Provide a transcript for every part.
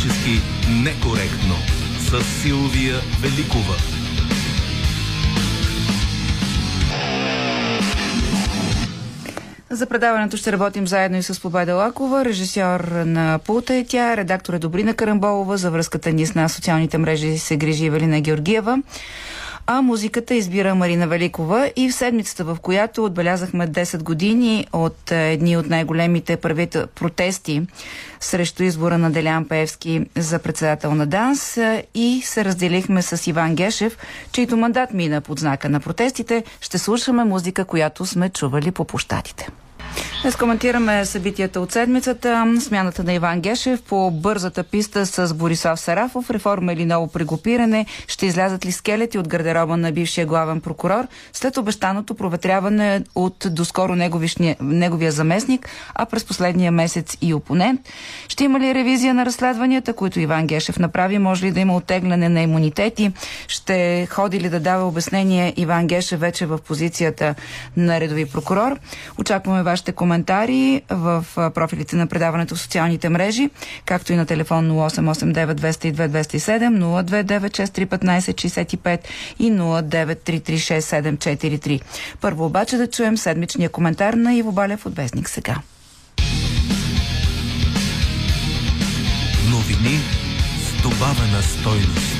Политически некоректно. С Силвия Великова. За предаването ще работим заедно и с Победа Лакова, режисьор на Пулта е тя, редактор е Добрина Карамболова, за връзката ни с нас социалните мрежи се грижи Евелина Георгиева а музиката избира Марина Великова и в седмицата, в която отбелязахме 10 години от е, едни от най-големите правите протести срещу избора на Делян Пеевски за председател на ДАНС е, и се разделихме с Иван Гешев, чийто мандат мина под знака на протестите, ще слушаме музика, която сме чували по площадите. Днес коментираме събитията от седмицата, смяната на Иван Гешев по бързата писта с Борислав Сарафов, реформа или ново прегрупиране, ще излязат ли скелети от гардероба на бившия главен прокурор, след обещаното проветряване от доскоро неговия заместник, а през последния месец и опонент. Ще има ли ревизия на разследванията, които Иван Гешев направи? Може ли да има оттегляне на имунитети? Ще ходи ли да дава обяснение Иван Гешев вече в позицията на редови прокурор? Очакваме вашите коментари в профилите на предаването в социалните мрежи, както и на телефон 0889 202 207, 029631565 и 09336743. Първо обаче да чуем седмичния коментар на Иво Балев от Вестник сега. Новини с добавена стойност.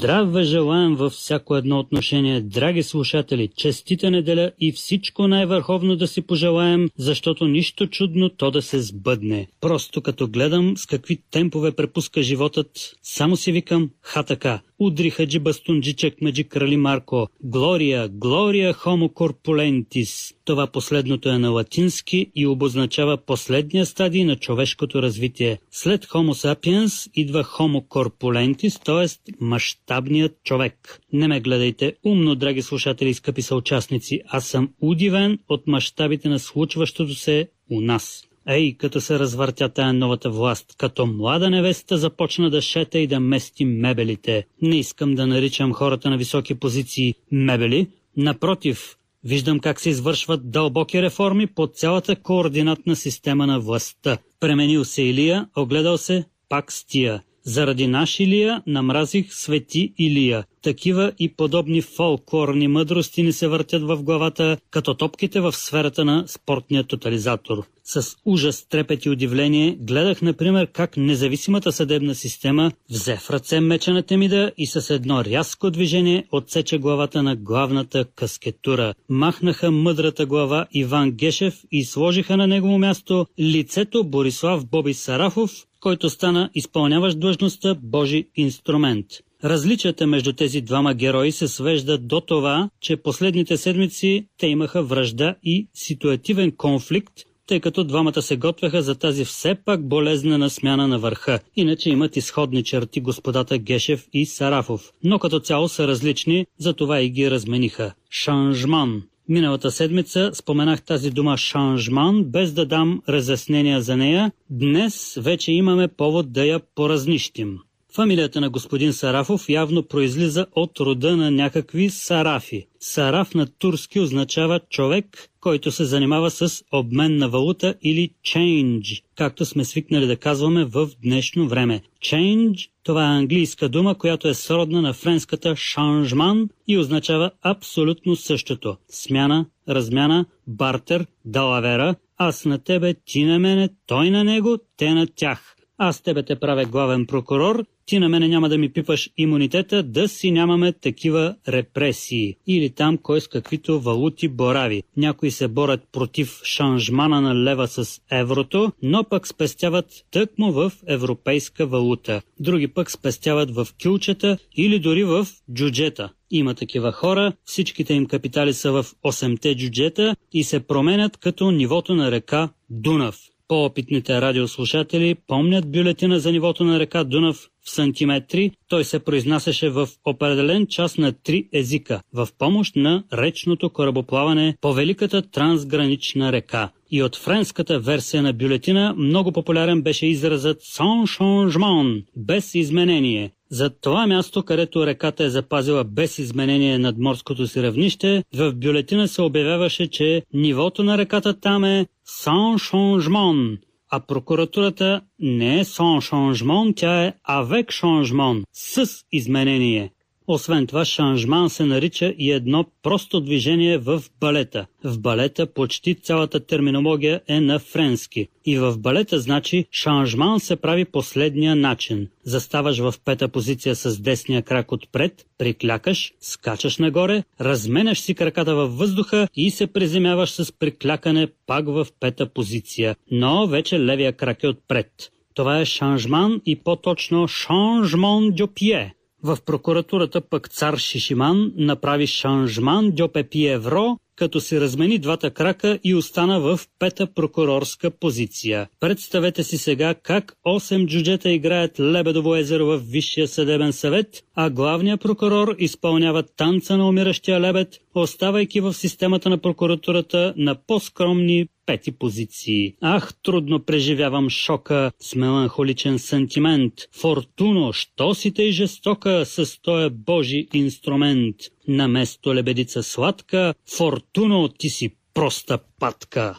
Здраве желаем във всяко едно отношение, драги слушатели, честита неделя и всичко най-върховно да си пожелаем, защото нищо чудно то да се сбъдне. Просто като гледам с какви темпове препуска животът, само си викам ха така. Удри хаджи бастунджичък меджи крали Марко. Глория, Глория хомо корпулентис. Това последното е на латински и обозначава последния стадий на човешкото развитие. След Homo sapiens идва Homo corpulentis, т.е. мащабният човек. Не ме гледайте умно, драги слушатели и скъпи съучастници. Аз съм удивен от мащабите на случващото се у нас. Ей, като се развъртя тая новата власт, като млада невеста започна да шета и да мести мебелите. Не искам да наричам хората на високи позиции мебели, напротив, виждам как се извършват дълбоки реформи по цялата координатна система на властта. Пременил се Илия, огледал се пак с тия. Заради наш Илия намразих свети Илия. Такива и подобни фолклорни мъдрости ни се въртят в главата, като топките в сферата на спортния тотализатор. С ужас, трепет и удивление гледах, например, как независимата съдебна система взе в ръце меча на Темида и с едно рязко движение отсече главата на главната каскетура. Махнаха мъдрата глава Иван Гешев и сложиха на негово място лицето Борислав Боби Сарафов, който стана изпълняващ длъжността Божи инструмент. Различията между тези двама герои се свеждат до това, че последните седмици те имаха връжда и ситуативен конфликт, тъй като двамата се готвеха за тази все пак болезнена смяна на върха. Иначе имат изходни черти господата Гешев и Сарафов, но като цяло са различни, затова и ги размениха. Шанжман Миналата седмица споменах тази дума шанжман, без да дам разяснения за нея. Днес вече имаме повод да я поразнищим. Фамилията на господин Сарафов явно произлиза от рода на някакви сарафи. Сараф на турски означава човек, който се занимава с обмен на валута или change, както сме свикнали да казваме в днешно време. Change – това е английска дума, която е сродна на френската changement и означава абсолютно същото. Смяна, размяна, бартер, далавера, аз на тебе, ти на мене, той на него, те на тях. Аз тебе те правя главен прокурор, ти на мене няма да ми пипаш имунитета, да си нямаме такива репресии. Или там кой с каквито валути борави. Някои се борят против шанжмана на лева с еврото, но пък спестяват тъкмо в европейска валута. Други пък спестяват в кюлчета или дори в джуджета. Има такива хора, всичките им капитали са в 8-те джуджета и се променят като нивото на река Дунав. По-опитните радиослушатели помнят бюлетина за нивото на река Дунав в сантиметри. Той се произнасяше в определен час на три езика, в помощ на речното корабоплаване по великата трансгранична река. И от френската версия на бюлетина много популярен беше изразът «sans changement» – без изменение. За това място, където реката е запазила без изменение над морското си равнище, в бюлетина се обявяваше, че нивото на реката там е sans changement, а прокуратурата не е sans changement, тя е avec changement, с изменение. Освен това, шанжман се нарича и едно просто движение в балета. В балета почти цялата терминология е на френски. И в балета значи шанжман се прави последния начин. Заставаш в пета позиция с десния крак отпред, приклякаш, скачаш нагоре, разменяш си краката във въздуха и се приземяваш с приклякане пак в пета позиция. Но вече левия крак е отпред. Това е шанжман и по-точно шанжмон дю пие. В прокуратурата пък цар Шишиман направи шанжман дьо евро, като се размени двата крака и остана в пета прокурорска позиция. Представете си сега как 8 джуджета играят Лебедово езеро в Висшия съдебен съвет, а главният прокурор изпълнява танца на умиращия лебед, оставайки в системата на прокуратурата на по-скромни пети позиции. Ах, трудно преживявам шока с меланхоличен сантимент. Фортуно, що си тъй жестока с тоя божи инструмент? Наместо лебедица сладка, Фортуно, ти си проста патка.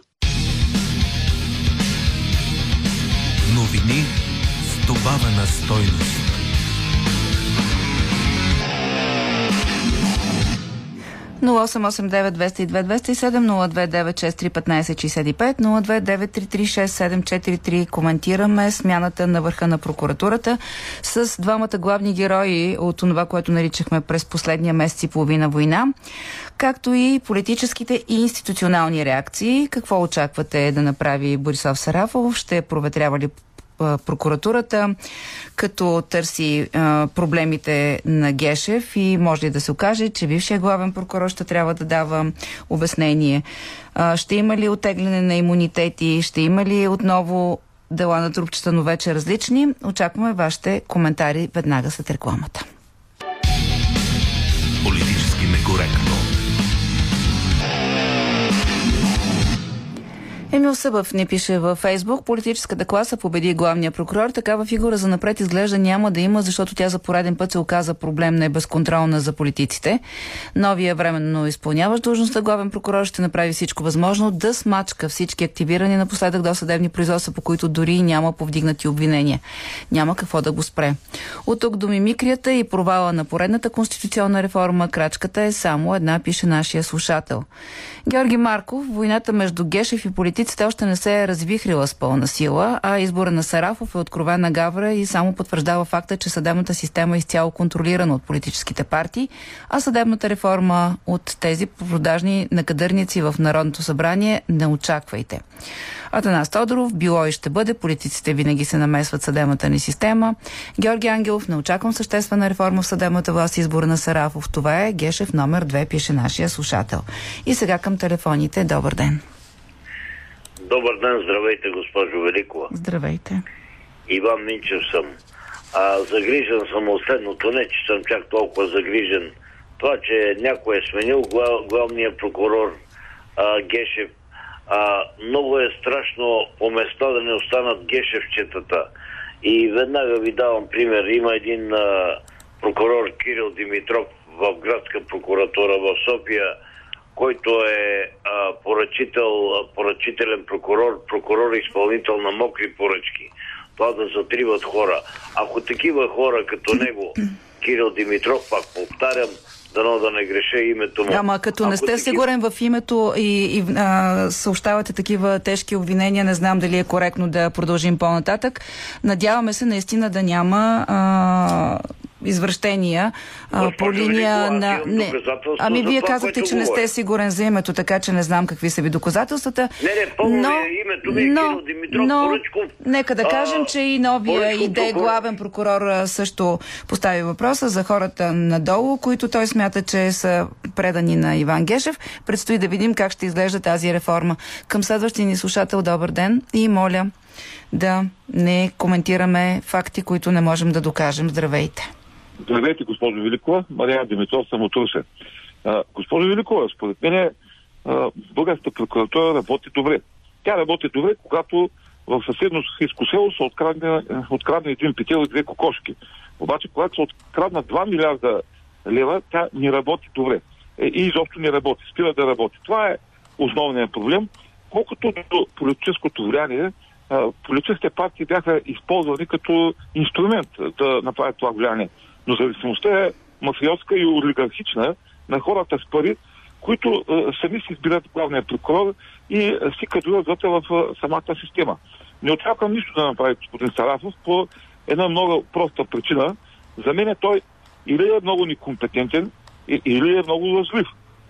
Новини с добавена стойност. 0889-207-02-96-315-65, Коментираме смяната на върха на прокуратурата с двамата главни герои от това, което наричахме през последния месец и половина война, както и политическите и институционални реакции. Какво очаквате да направи Борисов Сарафов? Ще проветрява ли прокуратурата, като търси а, проблемите на Гешев и може ли да се окаже, че бившия главен прокурор ще трябва да дава обяснение. А, ще има ли отегляне на имунитети? Ще има ли отново дела на трупчета, но вече различни? Очакваме вашите коментари веднага след рекламата. Политически некоректно. Емил Събъв ни пише във Фейсбук. Политическата класа победи главния прокурор. Такава фигура за напред изглежда няма да има, защото тя за пореден път се оказа проблемна и безконтролна за политиците. Новия временно изпълняващ длъжността главен прокурор ще направи всичко възможно да смачка всички активирани напоследък до съдебни производства, по които дори няма повдигнати обвинения. Няма какво да го спре. От тук до мимикрията и провала на поредната конституционна реформа, крачката е само една, пише нашия слушател. Георги Марков, войната между Гешев и политиците още не се е развихрила с пълна сила, а избора на Сарафов е откровена гавра и само потвърждава факта, че съдебната система е изцяло контролирана от политическите партии, а съдебната реформа от тези продажни накадърници в Народното събрание не очаквайте. Атанас Тодоров, било и ще бъде, политиците винаги се намесват съдебната ни система. Георги Ангелов, не очаквам съществена реформа в съдебната власт, избора на Сарафов. Това е Гешев номер 2, пише нашия слушател. И сега към телефоните. Добър ден. Добър ден, здравейте, госпожо Великова. Здравейте. Иван Минчев съм. А, загрижен съм от следното, не че съм чак толкова загрижен. Това, че някой е сменил глав, главния прокурор а, Гешев а, много е страшно по места да не останат гешевчетата. И веднага ви давам пример. Има един а, прокурор Кирил Димитров в градска прокуратура в София, който е а, поръчител, поръчителен прокурор, прокурор изпълнител на мокри поръчки. Това да затриват хора. Ако такива хора като него, Кирил Димитров, пак повтарям, дано да не греша името му. Ама като не сте такива... сигурен в името и, и а, съобщавате такива тежки обвинения, не знам дали е коректно да продължим по-нататък. Надяваме се наистина да няма а, извръщения а, по линия на... Не. Ами вие това, казахте, че не сте сигурен за името, така че не знам какви са ви доказателствата. Не, не, но, е името ми е но, Кирил Димитров но, Поръчков. Нека да кажем, че и новия иде главен прокурор също постави въпроса за хората надолу, които той смята, че са предани на Иван Гешев. Предстои да видим как ще изглежда тази реформа. Към следващия ни слушател, добър ден и моля да не коментираме факти, които не можем да докажем. Здравейте! Здравейте, госпожо Великова. Мария Димитров съм от Русе. госпожо Великова, според мен българската прокуратура работи добре. Тя работи добре, когато в съседно Хиско село се открадне, открадне един петел и две кокошки. Обаче, когато се откраднат 2 милиарда лева, тя не работи добре. Е, И изобщо не работи, спира да работи. Това е основният проблем. Колкото до политическото влияние, а, политическите партии бяха използвани като инструмент да направят това влияние. Но зависимостта е мафиотска и олигархична на хората с пари, които а, сами си избират главния прокурор и а, си кадруват вътре в а, самата система. Не очаквам нищо да направи господин Сарафов по една много проста причина. За мен той или е много некомпетентен, или е много лъжлив.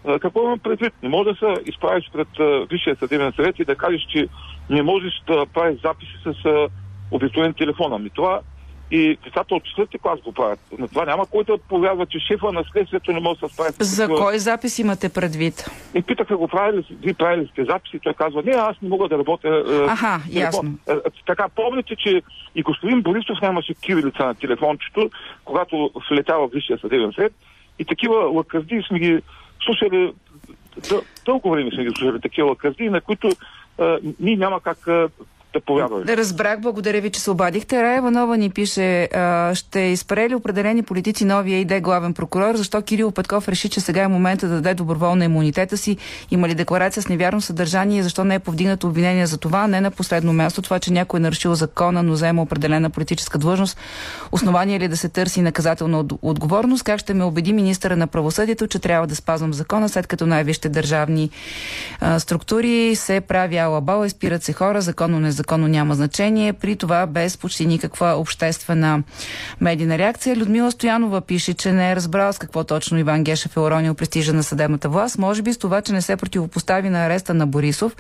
А, Какво имам предвид? Не може да се изправиш пред а, Висшия съдебен съвет и да кажеш, че не можеш да правиш записи с обикновен телефон. Ами това и децата от четвърти клас го правят. На това няма кой да повярва, че шефа на следствието не може да се справи. За такива- кой запис имате предвид? и питаха го, правили ли, вие правили ли сте записи? Той казва, не, аз не мога да работя. е, Аха, ясно. Е, е, Така, помните, че и господин Борисов нямаше кирилица на телефончето, когато влетява в Висшия съдебен съвет. И такива лакърди сме ги слушали, дъл- дълго време сме ги слушали такива лакърди, на които е, ние няма как е, да. Разбрах, благодаря ви, че се обадихте. Рая Иванова ни пише, ще изпре ли определени политици новия иде главен прокурор? Защо Кирил Петков реши, че сега е момента да даде доброволна имунитета си? Има ли декларация с невярно съдържание? Защо не е повдигнато обвинение за това? Не на последно място това, че някой е нарушил закона, но заема определена политическа длъжност. Основание ли да се търси наказателна от- отговорност? Как ще ме убеди министъра на правосъдието, че трябва да спазвам закона, след като най-висшите държавни а, структури се прави алабала, изпират се хора, законно, незаконно няма значение, при това без почти никаква обществена медийна реакция. Людмила Стоянова пише, че не е разбрала с какво точно Иван Гешев е уронил престижа на съдебната власт. Може би с това, че не се противопостави на ареста на Борисов,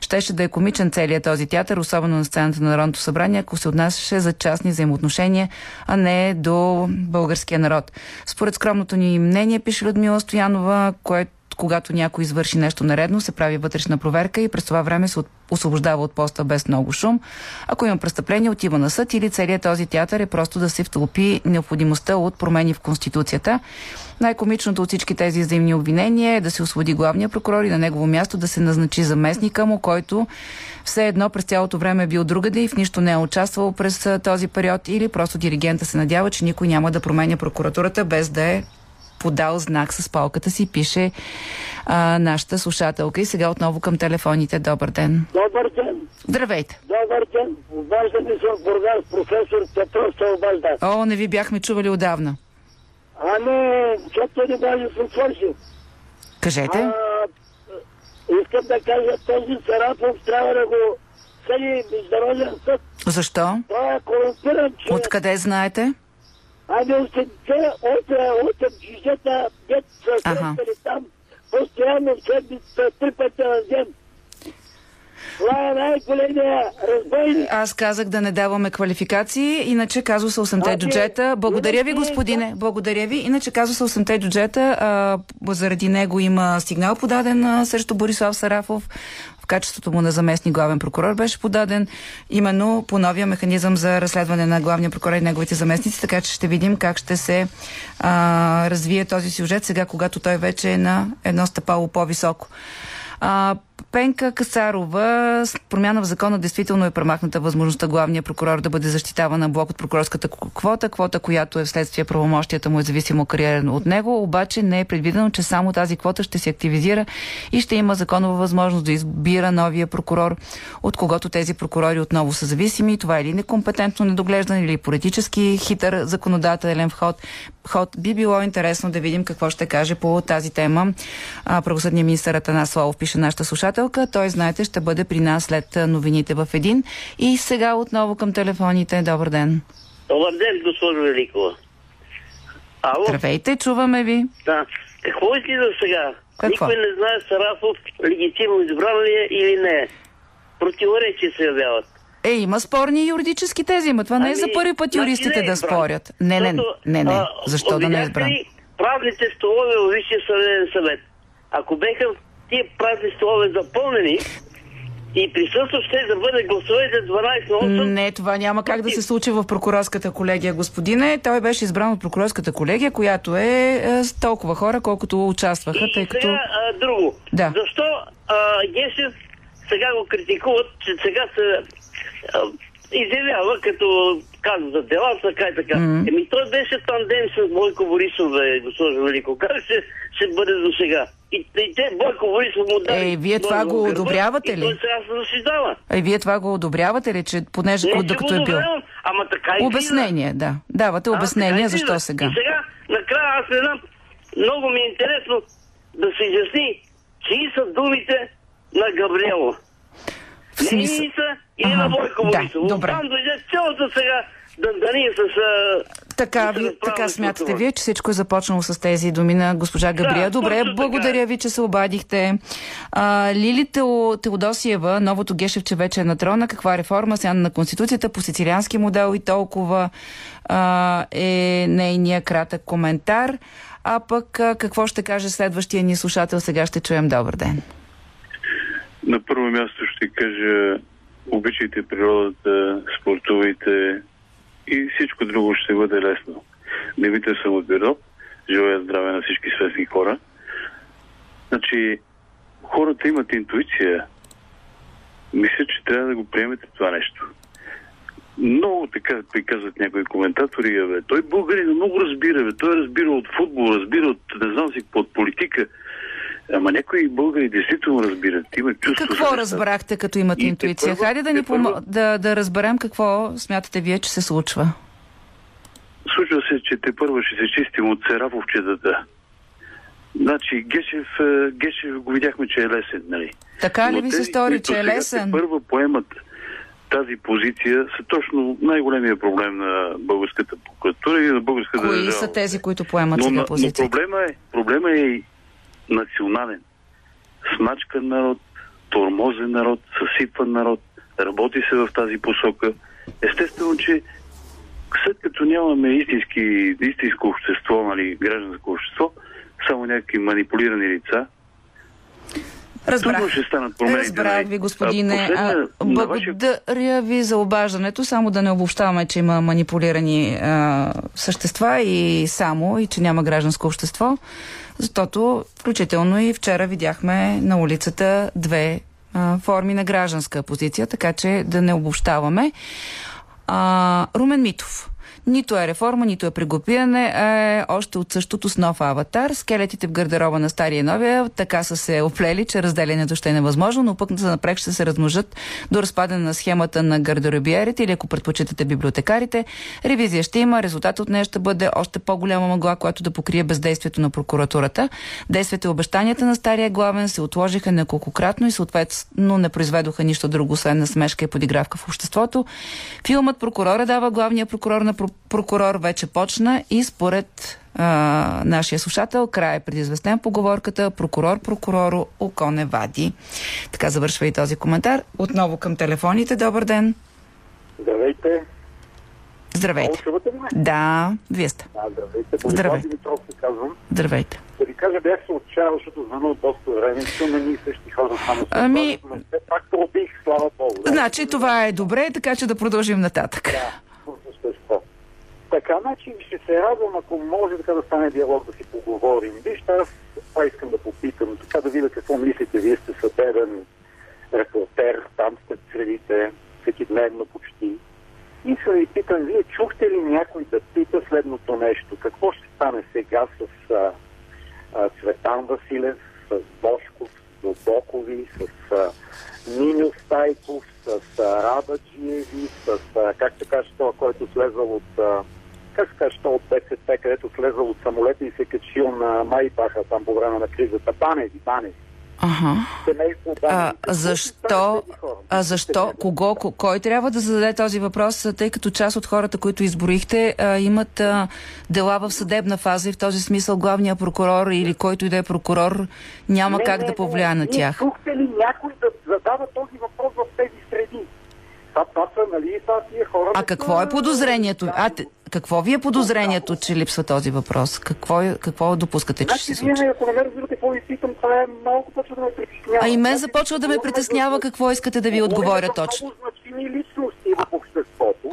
щеше да е комичен целият този театър, особено на сцената на Народното събрание, ако се отнасяше за частни взаимоотношения, а не до българския народ. Според скромното ни мнение, пише Людмила Стоянова, което когато някой извърши нещо наредно, се прави вътрешна проверка и през това време се освобождава от поста без много шум. Ако има престъпление, отива на съд или целият този театър е просто да се втълпи необходимостта от промени в Конституцията. Най-комичното от всички тези взаимни обвинения е да се освободи главния прокурор и на негово място да се назначи заместника му, който все едно през цялото време е бил другаде и в нищо не е участвал през този период или просто диригента се надява, че никой няма да променя прокуратурата без да е подал знак с палката си, пише а, нашата слушателка. И сега отново към телефоните. Добър ден. Добър ден. Здравейте. Добър ден. Обаждаме се от Бургас. Професор Петров се обажда. О, не ви бяхме чували отдавна. Ами, защото не може да се свърши. Кажете. А, искам да кажа, този Сарафов трябва да го съди Международен съд. Защо? Той е корумпиран човек. Откъде знаете? Ами от седмица, от, от бюджета, дет са там, постоянно в седмицата, три пъти на ден. Това е най-големия разбойник. Аз казах да не даваме квалификации, иначе казва се 8-те Значи, джуджета. Благодаря ви, иначе- господине. Благодаря ви. Иначе казва се 8-те джуджета. А, заради него има сигнал подаден а, срещу Борислав Сарафов. В качеството му на заместник главен прокурор беше подаден именно по новия механизъм за разследване на главния прокурор и неговите заместници, така че ще видим как ще се а, развие този сюжет сега, когато той вече е на едно стъпало по-високо. Пенка Касарова, промяна в закона действително е премахната възможността главния прокурор да бъде защитаван на блок от прокурорската квота, квота, която е вследствие правомощията му е зависимо кариерно от него, обаче не е предвидено, че само тази квота ще се активизира и ще има законова възможност да избира новия прокурор, от когото тези прокурори отново са зависими. Това е или некомпетентно недоглеждан, или политически хитър законодателен вход. Ход. Би било интересно да видим какво ще каже по тази тема. Правосъдният министър Атанас Славов пише нашата слушателка. Той, знаете, ще бъде при нас след новините в един. И сега отново към телефоните. Добър ден. Добър ден, госпожо Великова. Ало? Здравейте, чуваме ви. Да. Какво излиза сега? Какво? Никой не знае Сарафов легитимно избран ли е или не. Противоречия се явяват. Е, има спорни юридически тези, ма това не е за първи път значи юристите е да спорят. Не, не, не, не. Защо да не е избран? Правните столове във Висшия съдебен съвет. Ако беха тия празни столове запълнени и присъстващ ще да бъде гласовете 12 на 8, Не, това няма как да се случи в прокурорската колегия, господине. Той беше избран от прокурорската колегия, която е, е с толкова хора, колкото участваха, тъй И като... сега а, друго. Да. Защо а, Гешев сега го критикуват, че сега се а, изявява като казва за дела, така и така. Mm-hmm. Еми той беше тандем с Бойко Борисов, бе, госпожо Велико. Как ще, ще бъде до сега? И, и те Бойко Борисов му даде... Е, вие това го одобрявате и ли? той сега се. Е, вие това го одобрявате ли, че понеже Не, докато е бил? Ама така и Обяснение, да. Давате обяснение защо сега. И сега, накрая аз не знам, много ми е интересно да се изясни, чии са думите на Габриела. В смисъл... Не са или Ага, на Бойко да, Борисов. добре. Оттам дойде цялата сега дандания с... а, Така, ви, така смятате това. вие, че всичко е започнало с тези думи на госпожа Габрия. Да, Добре, така благодаря е. ви, че се обадихте. А, Лили Тео, Теодосиева, новото Гешевче вече е на трона. Каква реформа сега на Конституцията по сицилиански модел и толкова а, е нейния кратък коментар. А пък а, какво ще каже следващия ни слушател? Сега ще чуем. Добър ден. На първо място ще кажа обичайте природата, спортувайте и всичко друго ще бъде лесно. Бите само от бюро. Желая здраве на всички свестни хора. Значи, хората имат интуиция. Мисля, че трябва да го приемете това нещо. Много така приказват някои коментатори, бе. Той българин много разбира, бе. Той разбира от футбол, разбира от не знам си от политика. Ама някои българи действително разбират. Има чувство. за Какво нещата. разбрахте, като имате И интуиция? тепърва- Хайде да ни тепърва- помо... да, да разберем какво смятате вие, че се случва. Случва се, че те първо ще се чистим от Серафовчетата. Значи, Гешев, е, Гешев го видяхме, че е лесен, нали? Така ли Но ви се стори, че е лесен? Първо поемат тази позиция, са точно най-големия проблем на българската прокуратура и на българската Кои държава. са тези, които поемат но, сега но позиция? проблема е, проблема е национален. Смачкан народ, тормозен народ, съсипан народ, работи се в тази посока. Естествено, че след като нямаме истински, истинско общество, нали, гражданско общество, само някакви манипулирани лица, Разбрах. трудно ще станат промените. Разбрах нали. ви, господине. Последна- А, благодаря ви за обаждането. Само да не обобщаваме, че има манипулирани а, същества и само, и че няма гражданско общество. Защото, включително и вчера видяхме на улицата две а, форми на гражданска позиция, така че да не обобщаваме. А, Румен Митов. Нито е реформа, нито е пригопиране, а е още от същото с нов аватар. Скелетите в гардероба на стария и новия така са се оплели, че разделянето ще е невъзможно, но пък за напред ще се размножат до разпадане на схемата на гардеробиерите или ако предпочитате библиотекарите. Ревизия ще има, резултат от нея ще бъде още по-голяма мъгла, която да покрие бездействието на прокуратурата. Действията и обещанията на стария главен се отложиха неколкократно и съответно не произведоха нищо друго, освен насмешка и подигравка в обществото. Филмът Прокурора дава главния прокурор на прокурор вече почна и според а, нашия слушател, край е предизвестен поговорката прокурор прокуроро око не вади. Така завършва и този коментар. Отново към телефоните. Добър ден. Здравейте. Здравейте. Много чувате ме? Да, вие сте. А, здравейте. Здравейте. Борислав Димитров се казвам. Здравейте. Да ви кажа, бях се отчаял, защото звъна от доста време. Чуме ни и същи хора само се Ами- все пак пробих, слава Богу. Значи това е добре, така че да продължим нататък. Да, по същество. Така, значи ще се радвам, ако може така да стане диалог, да си поговорим. Вижте, аз това искам да попитам, така да видя какво мислите. Вие сте съдебен репортер, там сте средите, всекидневно почти. И се ви питам, вие чухте ли някой да пита следното нещо? Какво ще стане сега с а, а, Цветан Василев, с Бошков, с Дълбокови, с а, Ниньо Стайков, с а, Рада Джиеви, с, а, как се каже, това, който слезал от а, как се каже, от БСП, където слезал от самолета и се качил на Майбаха там по време на кризата. Баневи, Баневи. Ага. Семейство А, защо, а защо, кого, ко- кой трябва да зададе този въпрос, тъй като част от хората, които изброихте, а, имат а, дела в съдебна фаза и в този смисъл главният прокурор или който и да е прокурор няма Не, как не, да не, повлияе на тях. Чухте ли някой да задава този въпрос в тези среди? Това, това са, нали, това тия хора... А какво са- е подозрението? А, какво ви е подозрението, че липсва този въпрос? Какво, какво допускате, че ще Значи, се вие, случи? ако не ме разбирате какво ви питам, това е малко почва да ме притеснява. А и мен започва да ме говорим притеснява какво искате да ви говорим отговоря точно. Много значими личности в обществото.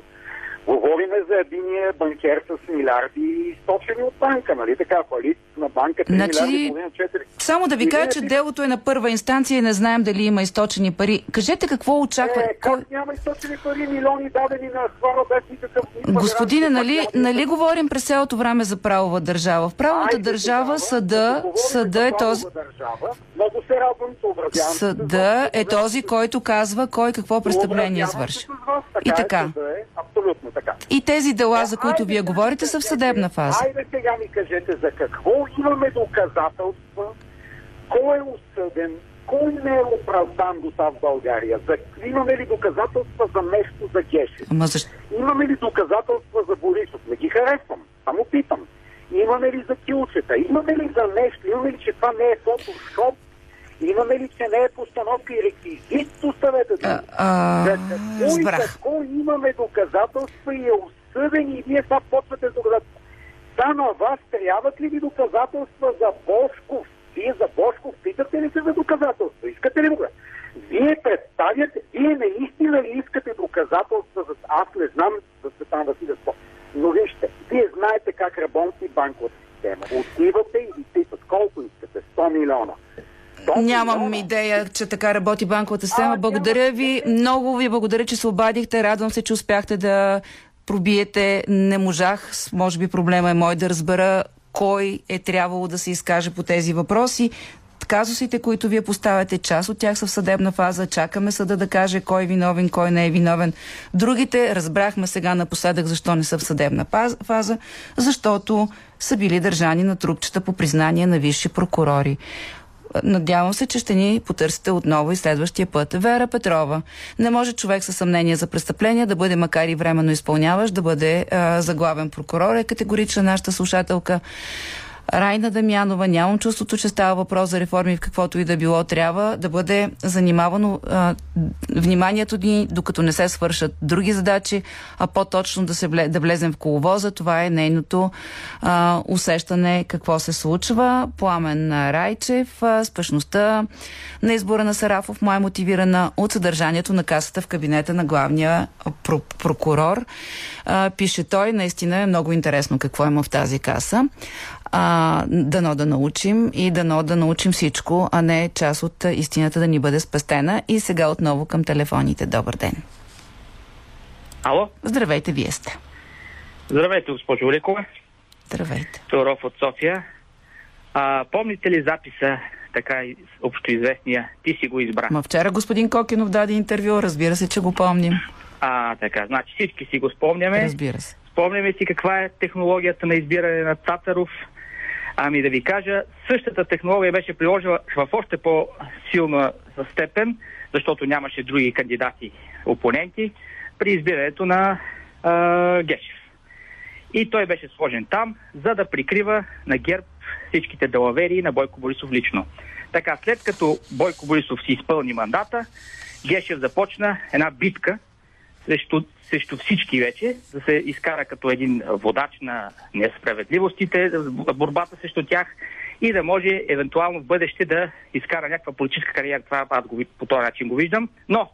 Говориме за единия банкер с милиарди източени от банка, нали така, фалит на банка 3 Значи, милиарди, половина, 4. Само да ви кажа, че си- делото е на първа инстанция и не знаем дали има източени пари. Кажете какво очаква. Е, Кой... как няма източени пари, милиони дадени на хора без никакъв... Господине, нали, нали говорим през цялото време за правова държава? В правовата Айде държава съда, съда е този... Държава, много се радвам, съобразявам Съда е този, който казва кой какво престъпление извърши. И е, така. е, абсолютно така. И тези дела, за Е, които айде вие говорите, са в съдебна фаза. Айде сега ми кажете за какво имаме доказателства, кой е осъден, кой не е оправдан до това в България. За, имаме ли доказателства за нещо за Гешев? Ама защо? Имаме ли доказателства за Борисов? Не ги харесвам. Само питам. Имаме ли за килчета? Имаме ли за нещо? Имаме ли, че това не е фотошоп? Имаме ли, че не е постановка и реквизит? Поставете А, да. а, За какво и разбрах. какво имаме доказателства и е осъден и вие сега почвате с доказателства. Та на вас трябват ли ви доказателства за Бошков? Вие за Бошков питате ли се за доказателства? Искате ли го? Вие представяте, вие наистина ли искате доказателства за... Аз не знам за Светан Василев. Но вижте, вие знаете как работи банковата система. Отивате и ви питат колко искате? 100 милиона. 100 Нямам милиона. идея, че така работи банковата система. А, Благодаря ви. Много ви благодаря, че се обадихте. Радвам се, че успяхте да пробиете. Не можах. Може би проблема е мой да разбера кой е трябвало да се изкаже по тези въпроси. Казусите, които вие поставяте, част от тях са в съдебна фаза. Чакаме съда да каже кой е виновен, кой не е виновен. Другите разбрахме сега напоследък защо не са в съдебна фаза, защото са били държани на трупчета по признание на висши прокурори. Надявам се, че ще ни потърсите отново и следващия път. Вера Петрова. Не може човек със съмнение за престъпление да бъде, макар и временно изпълняващ, да бъде а, за главен прокурор. Е категорична нашата слушателка. Райна Дамянова, нямам чувството, че става въпрос за реформи в каквото и да било. Трябва да бъде занимавано а, вниманието ни, докато не се свършат други задачи, а по-точно да, се да влезем в коловоза. Това е нейното а, усещане какво се случва. Пламен Райчев, а, спешността на избора на Сарафов май е мотивирана от съдържанието на касата в кабинета на главния про- прокурор. А, пише той, наистина е много интересно какво има в тази каса. А, дано да научим и дано да научим всичко, а не част от истината да ни бъде спестена. И сега отново към телефоните. Добър ден. Ало? Здравейте, вие сте. Здравейте, госпожо Великова. Здравейте. Туров от София. А, помните ли записа, така общоизвестния, ти си го избра? Ма вчера господин Кокинов даде интервю, разбира се, че го помним. А, така, значи всички си го спомняме. Разбира се. Спомняме си каква е технологията на избиране на Цацаров. Ами да ви кажа, същата технология беше приложила в още по-силна степен, защото нямаше други кандидати, опоненти, при избирането на а, Гешев. И той беше сложен там, за да прикрива на ГЕРБ всичките далавери на Бойко Борисов лично. Така, след като Бойко Борисов си изпълни мандата, Гешев започна една битка срещу, срещу всички вече, да се изкара като един водач на несправедливостите, борбата срещу тях и да може евентуално в бъдеще да изкара някаква политическа кариера. Това аз го, по този начин го виждам. Но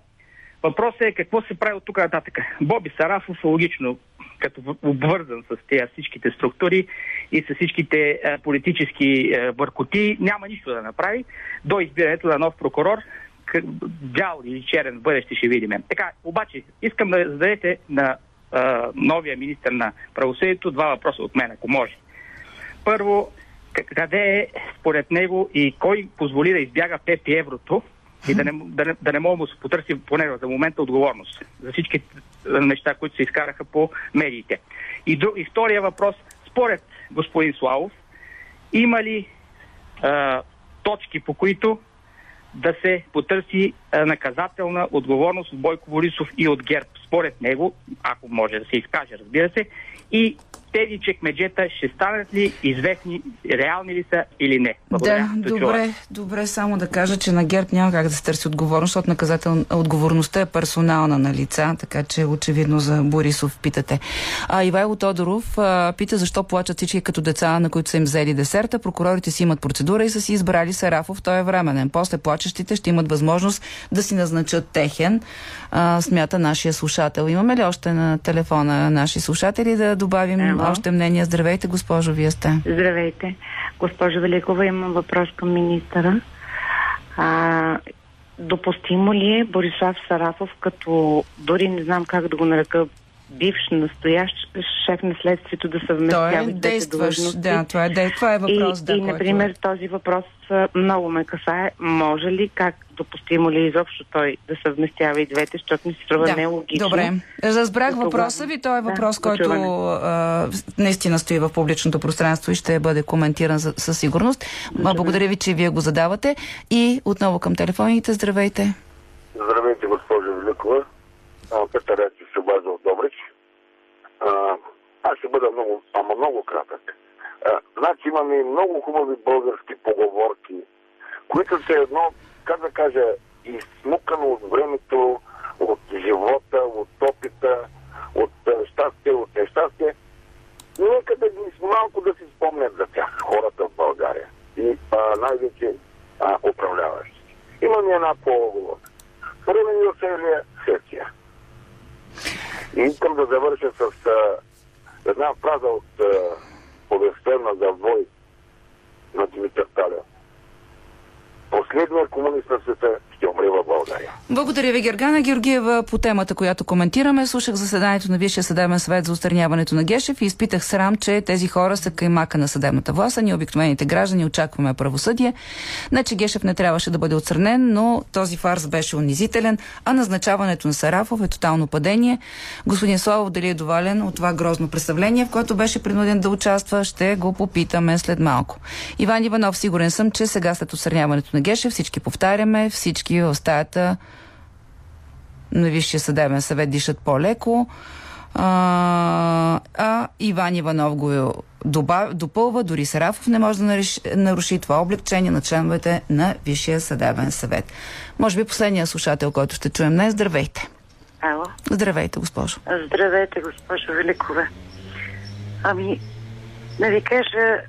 въпросът е какво се прави от тук нататък. Боби Сарафов е логично, като обвързан с тези всичките структури и с всичките е, политически е, бъркоти, няма нищо да направи до избирането на нов прокурор, бял или черен бъдеще ще видим. Така, обаче, искам да зададете на а, новия министр на правосъдието два въпроса от мен, ако може. Първо, къде е според него и кой позволи да избяга 5 еврото и да не, да, не, да не мога да се потърси поне за момента отговорност за всички неща, които се изкараха по медиите. И, друг, и втория въпрос, според господин Славов, има ли а, точки, по които да се потърси наказателна отговорност от Бойко Борисов и от ГЕРБ, според него, ако може да се изкаже, разбира се, и тези чекмеджета ще станат ли известни, реални ли са или не? Благодаря. Да, Чу- добре, добре, само да кажа, че на ГЕРБ няма как да се търси отговорност, защото наказател... отговорността е персонална на лица, така че очевидно за Борисов питате. А, Ивайло Тодоров а, пита защо плачат всички като деца, на които са им взели десерта. Прокурорите си имат процедура и са си избрали Сарафов, той е временен. После плачещите ще имат възможност да си назначат техен, а, смята нашия слушател. Имаме ли още на телефона наши слушатели да добавим Ало. Още мнения? Здравейте, госпожо, вие сте. Здравейте. Госпожо Великова, имам въпрос към министъра. А, допустимо ли е Борислав Сарафов, като дори не знам как да го нарека, бивш, настоящ шеф на следствието да съвместява Той е действащ. Да, това е, това е въпрос. и, да, и който- например, този въпрос много ме касае. Може ли, как допустимо ли е изобщо той да съвместява и двете, защото ми се струва Да, нелогично. Добре. Разбрах Тогава- въпроса ви. Той е Да, въпрос, който почуване. а, наистина стои в публичното пространство и ще бъде коментиран за, със сигурност. Ма, благодаря ви, че вие го задавате. И отново към телефоните. Здравейте. Здравейте, госпожо Великова. А, Петър Ячев се обажда от Добрич. А, аз ще бъда много, ама много кратък. А, значи имаме много хубави български поговорки, които са едно, как да кажа, изсмукано от времето, от живота, от опита, от а, щастие, от нещастие. Нека да ги малко да си спомнят за тях хората в България и а, най-вече а, управляващи. Имам и една по-оговорка. Първо ми оселия Сърция. И искам да завърша с а, една фраза от а, повестта на Завой на Димитър Талев. Последният комунист на света ще умре в България. Благодаря ви, Гергана Георгиева, по темата, която коментираме. Слушах заседанието на Висшия съдебен съвет за устраняването на Гешев и изпитах срам, че тези хора са каймака на съдебната власт, а ние обикновените граждани очакваме правосъдие. Не, че Гешев не трябваше да бъде отстранен, но този фарс беше унизителен, а назначаването на Сарафов е тотално падение. Господин Славов, дали е доволен от това грозно представление, в което беше принуден да участва, ще го попитаме след малко. Иван Иванов, сигурен съм, че сега след отстраняването на Гешев всички повтаряме, всички в стаята на Висшия съдебен съвет дишат по-леко. А, а Иван Иванов го добав, допълва, дори Сарафов не може да наруши, наруши това облегчение на членовете на Висшия съдебен съвет. Може би последния слушател, който ще чуем днес. Здравейте. Ало. Здравейте, госпожо. Здравейте, госпожо Великова. Ами, да ви кажа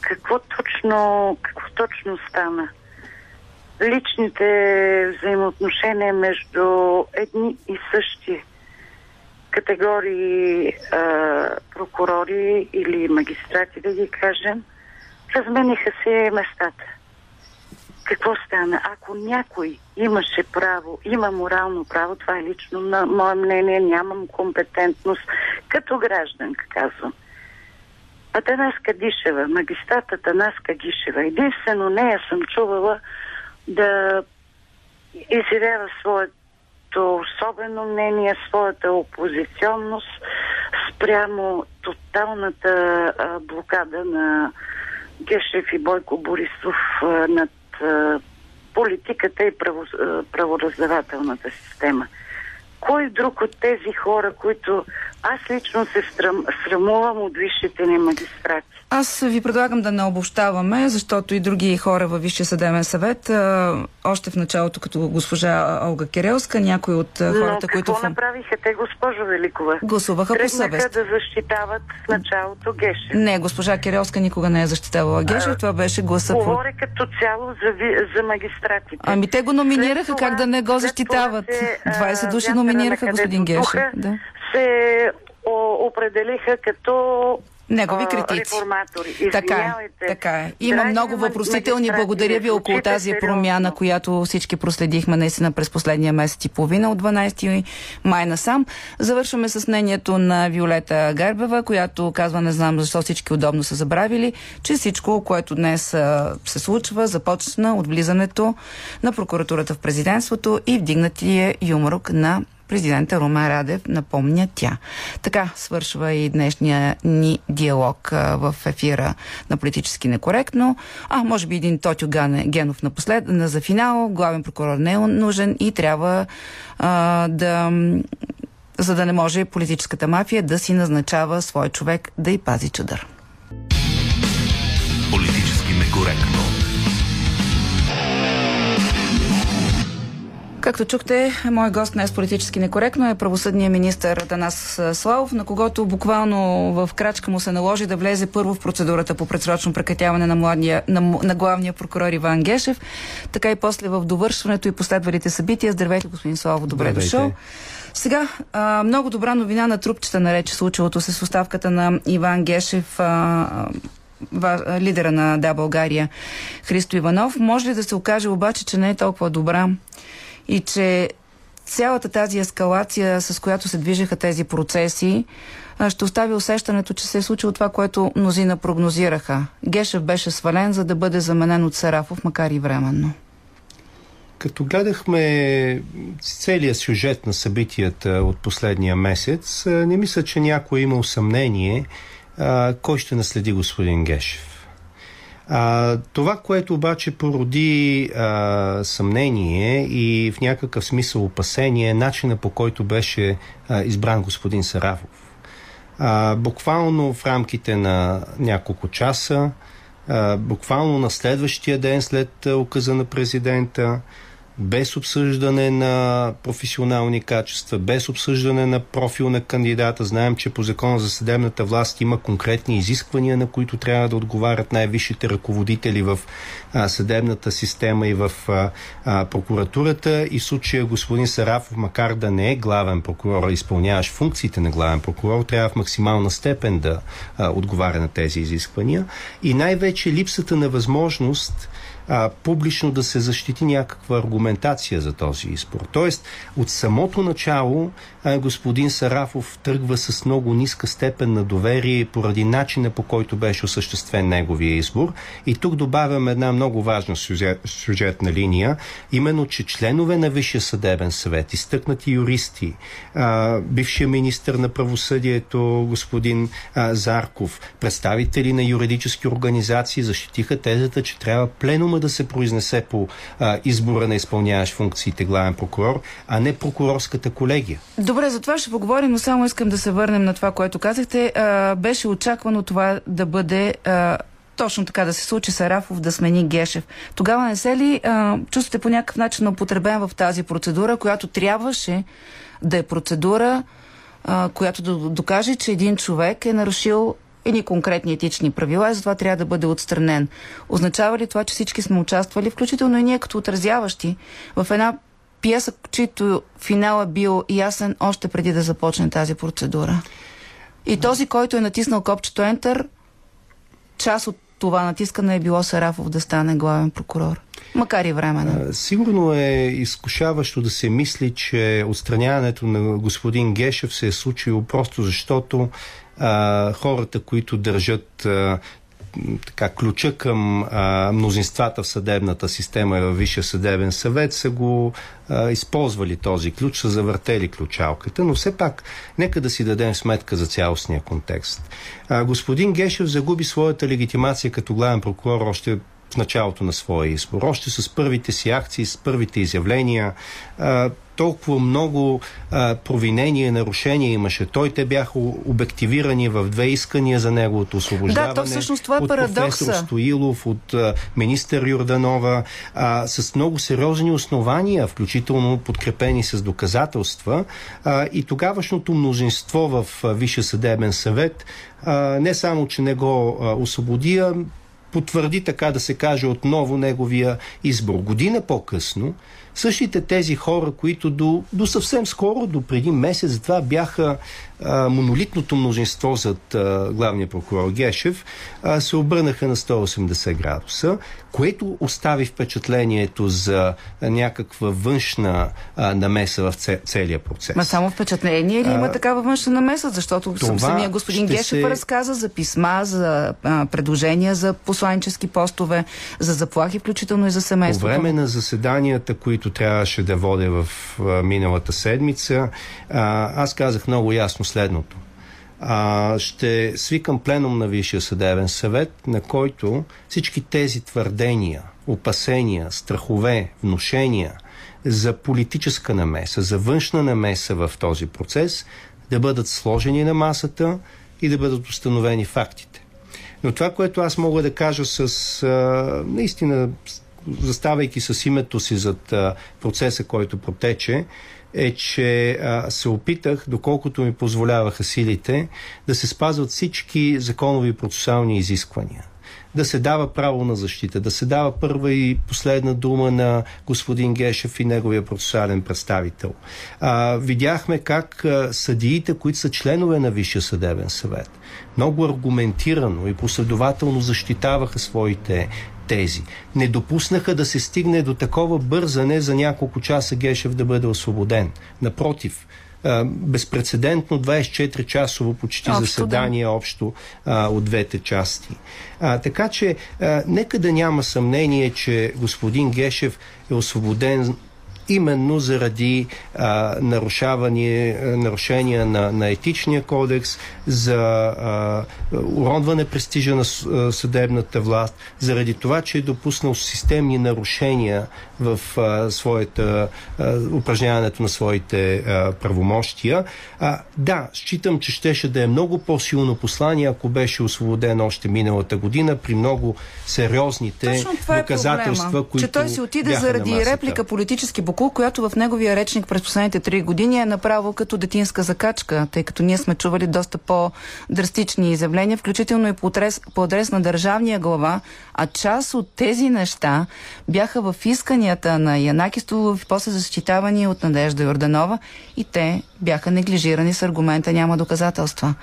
какво точно, какво точно стана. Личните взаимоотношения между едни и същи категории а, прокурори или магистрати, да ги кажем, размениха се местата. Какво стана? Ако някой имаше право, има морално право, това е лично на мое мнение, нямам компетентност като гражданка, казвам. Атанаска Дишева, магистрат Атанаска Гишева, единствено нея съм чувала да изявява своето особено мнение, своята опозиционност спрямо тоталната а, блокада на Гешев и Бойко Борисов а, над а, политиката и право, а, правораздавателната система. Кой друг от тези хора, които аз лично се срам, срамувам от висшите ни магистрати? Аз ви предлагам да не обобщаваме, защото и други хора във Висшия съдебен съвет, а, още в началото като госпожа Олга Керелска, някои от хората, Но които... какво направиха те, госпожо Великова? Гласуваха по съвест. да защитават в началото Гешев. Не, госпожа Керелска никога не е защитавала Гешев, това беше гласа. Говоря като цяло за, ви, за магистратите. Ами те го номинираха, След как да не го защитават? това се, а, 20 души вятъра номинираха господин Гешев. Да. Се о, определиха като Негови критици. Така е, така е. Има много въпросителни. Благодаря ви около тази промяна, която всички проследихме наистина през последния месец и половина от 12 май насам. Завършваме с мнението на Виолета Гарбева, която казва, не знам защо всички удобно са забравили, че всичко, което днес се случва, започна от влизането на прокуратурата в президентството и вдигнатия юмрук на президента Румен Радев, напомня тя. Така свършва и днешния ни диалог в ефира на политически некоректно. А, може би един Тотю Генов напослед, на, за финал. Главен прокурор не е нужен и трябва а, да за да не може политическата мафия да си назначава свой човек да й пази чадър. Политически некоректно. Както чухте, мой гост днес политически некоректно е правосъдният министр Данас Славов, на когото буквално в крачка му се наложи да влезе първо в процедурата по предсрочно прекратяване на, младия, на, на главния прокурор Иван Гешев, така и после в довършването и последвалите събития. Здравейте, господин Славов, добре Здравейте. дошъл. Сега, а, много добра новина на трупчета нарече случилото се с оставката на Иван Гешев, а, лидера на Да България Христо Иванов. Може ли да се окаже обаче, че не е толкова добра и че цялата тази ескалация, с която се движеха тези процеси, ще остави усещането, че се е случило това, което мнозина прогнозираха. Гешев беше свален, за да бъде заменен от Сарафов, макар и временно. Като гледахме целият сюжет на събитията от последния месец, не мисля, че някой е имал съмнение кой ще наследи господин Гешев. А, това, което обаче породи а, съмнение и в някакъв смисъл опасение е начина по който беше а, избран господин Сарафов. А, буквално в рамките на няколко часа, а, буквално на следващия ден след указа на президента, без обсъждане на професионални качества, без обсъждане на профил на кандидата. Знаем, че по закона за съдебната власт има конкретни изисквания, на които трябва да отговарят най-висшите ръководители в а, съдебната система и в а, а, прокуратурата. И в случая господин Сарафов, макар да не е главен прокурор, изпълняваш функциите на главен прокурор, трябва в максимална степен да а, отговаря на тези изисквания. И най-вече липсата на възможност а, публично да се защити някаква аргументация за този избор. Тоест, от самото начало а, господин Сарафов тръгва с много ниска степен на доверие поради начина по който беше осъществен неговия избор. И тук добавям една много важна сюжет, сюжетна линия, именно, че членове на Висшия съдебен съвет, изтъкнати юристи, а, бившия министр на правосъдието господин а, Зарков, представители на юридически организации защитиха тезата, че трябва пленума да се произнесе по а, избора на изпълняващ функциите главен прокурор, а не прокурорската колегия. Добре, за това ще поговорим, но само искам да се върнем на това, което казахте. А, беше очаквано това да бъде а, точно така да се случи Сарафов да смени Гешев. Тогава не се ли а, чувствате по някакъв начин употребен в тази процедура, която трябваше да е процедура, а, която да докаже, че един човек е нарушил едни конкретни етични правила и затова трябва да бъде отстранен. Означава ли това, че всички сме участвали, включително и ние като отразяващи, в една пиеса, чийто финал е бил ясен още преди да започне тази процедура? И този, който е натиснал копчето Enter, част от това натискане е било Сарафов да стане главен прокурор. Макар и временно. А, Сигурно е изкушаващо да се мисли, че отстраняването на господин Гешев се е случило просто защото а, хората, които държат а, така, ключа към а, мнозинствата в съдебната система и във Висшия съдебен съвет са го а, използвали този ключ, са завъртели ключалката, но все пак нека да си дадем сметка за цялостния контекст. А, господин Гешев загуби своята легитимация като главен прокурор още в началото на своя избор. Още с първите си акции, с първите изявления, а, толкова много а, провинения, нарушения имаше. Той те бяха обективирани в две искания за неговото освобождаване. Да, то всъщност това е от парадокса. професор Стоилов, от а, министър Йорданова, а, с много сериозни основания, включително подкрепени с доказателства. А, и тогавашното мнозинство в а, Висше съдебен съвет а, не само, че не го а, освободи, а потвърди, така да се каже, отново неговия избор. Година по-късно, същите тези хора, които до, до съвсем скоро, до преди месец-два бяха а, монолитното мнозинство зад а, главния прокурор Гешев, а, се обърнаха на 180 градуса, което остави впечатлението за някаква външна а, намеса в це, целия процес. Ма само впечатление ли има А, такава външна намеса? Защото това самия господин Гешев се- разказа за писма, за а, предложения за посланически постове, за заплахи, включително и за По семейството. време на заседанията, които трябваше да водя в а, миналата седмица, а, аз казах много ясно следното. А, ще свикам пленум на Висшия съдебен съвет, на който всички тези твърдения, опасения, страхове, внушения за политическа намеса, за външна намеса в този процес, да бъдат сложени на масата и да бъдат установени фактите. Но това, което аз мога да кажа с а, наистина заставайки с името си зад а, процеса, който протече, е, че а, се опитах, доколкото ми позволяваха силите, да се спазват всички законови процесуални изисквания да се дава право на защита, да се дава първа и последна дума на господин Гешев и неговия процесуален представител. А, видяхме как а, съдиите, които са членове на Висшия съдебен съвет, много аргументирано и последователно защитаваха своите тези. Не допуснаха да се стигне до такова бързане за няколко часа Гешев да бъде освободен. Напротив, безпредседентно 24-часово почти общо, заседание да. общо а, от двете части. А, така че а, нека да няма съмнение, че господин Гешев е освободен именно заради а, нарушаване, нарушения на, на етичния кодекс, за а, уронване престижа на съдебната власт, заради това, че е допуснал системни нарушения в а, своята, а, упражняването на своите а, правомощия. А, да, считам, че щеше да е много по-силно послание, ако беше освободен още миналата година при много сериозните доказателства, е които Че той си отиде заради реплика политически бокул, която в неговия речник през последните три години е направо като детинска закачка, тъй като ние сме чували доста по-драстични изявления, включително и по адрес, по адрес на държавния глава, а част от тези неща бяха в исканията на Янаки Столов и после защитавани от Надежда Йорданова и те бяха неглижирани с аргумента няма доказателства.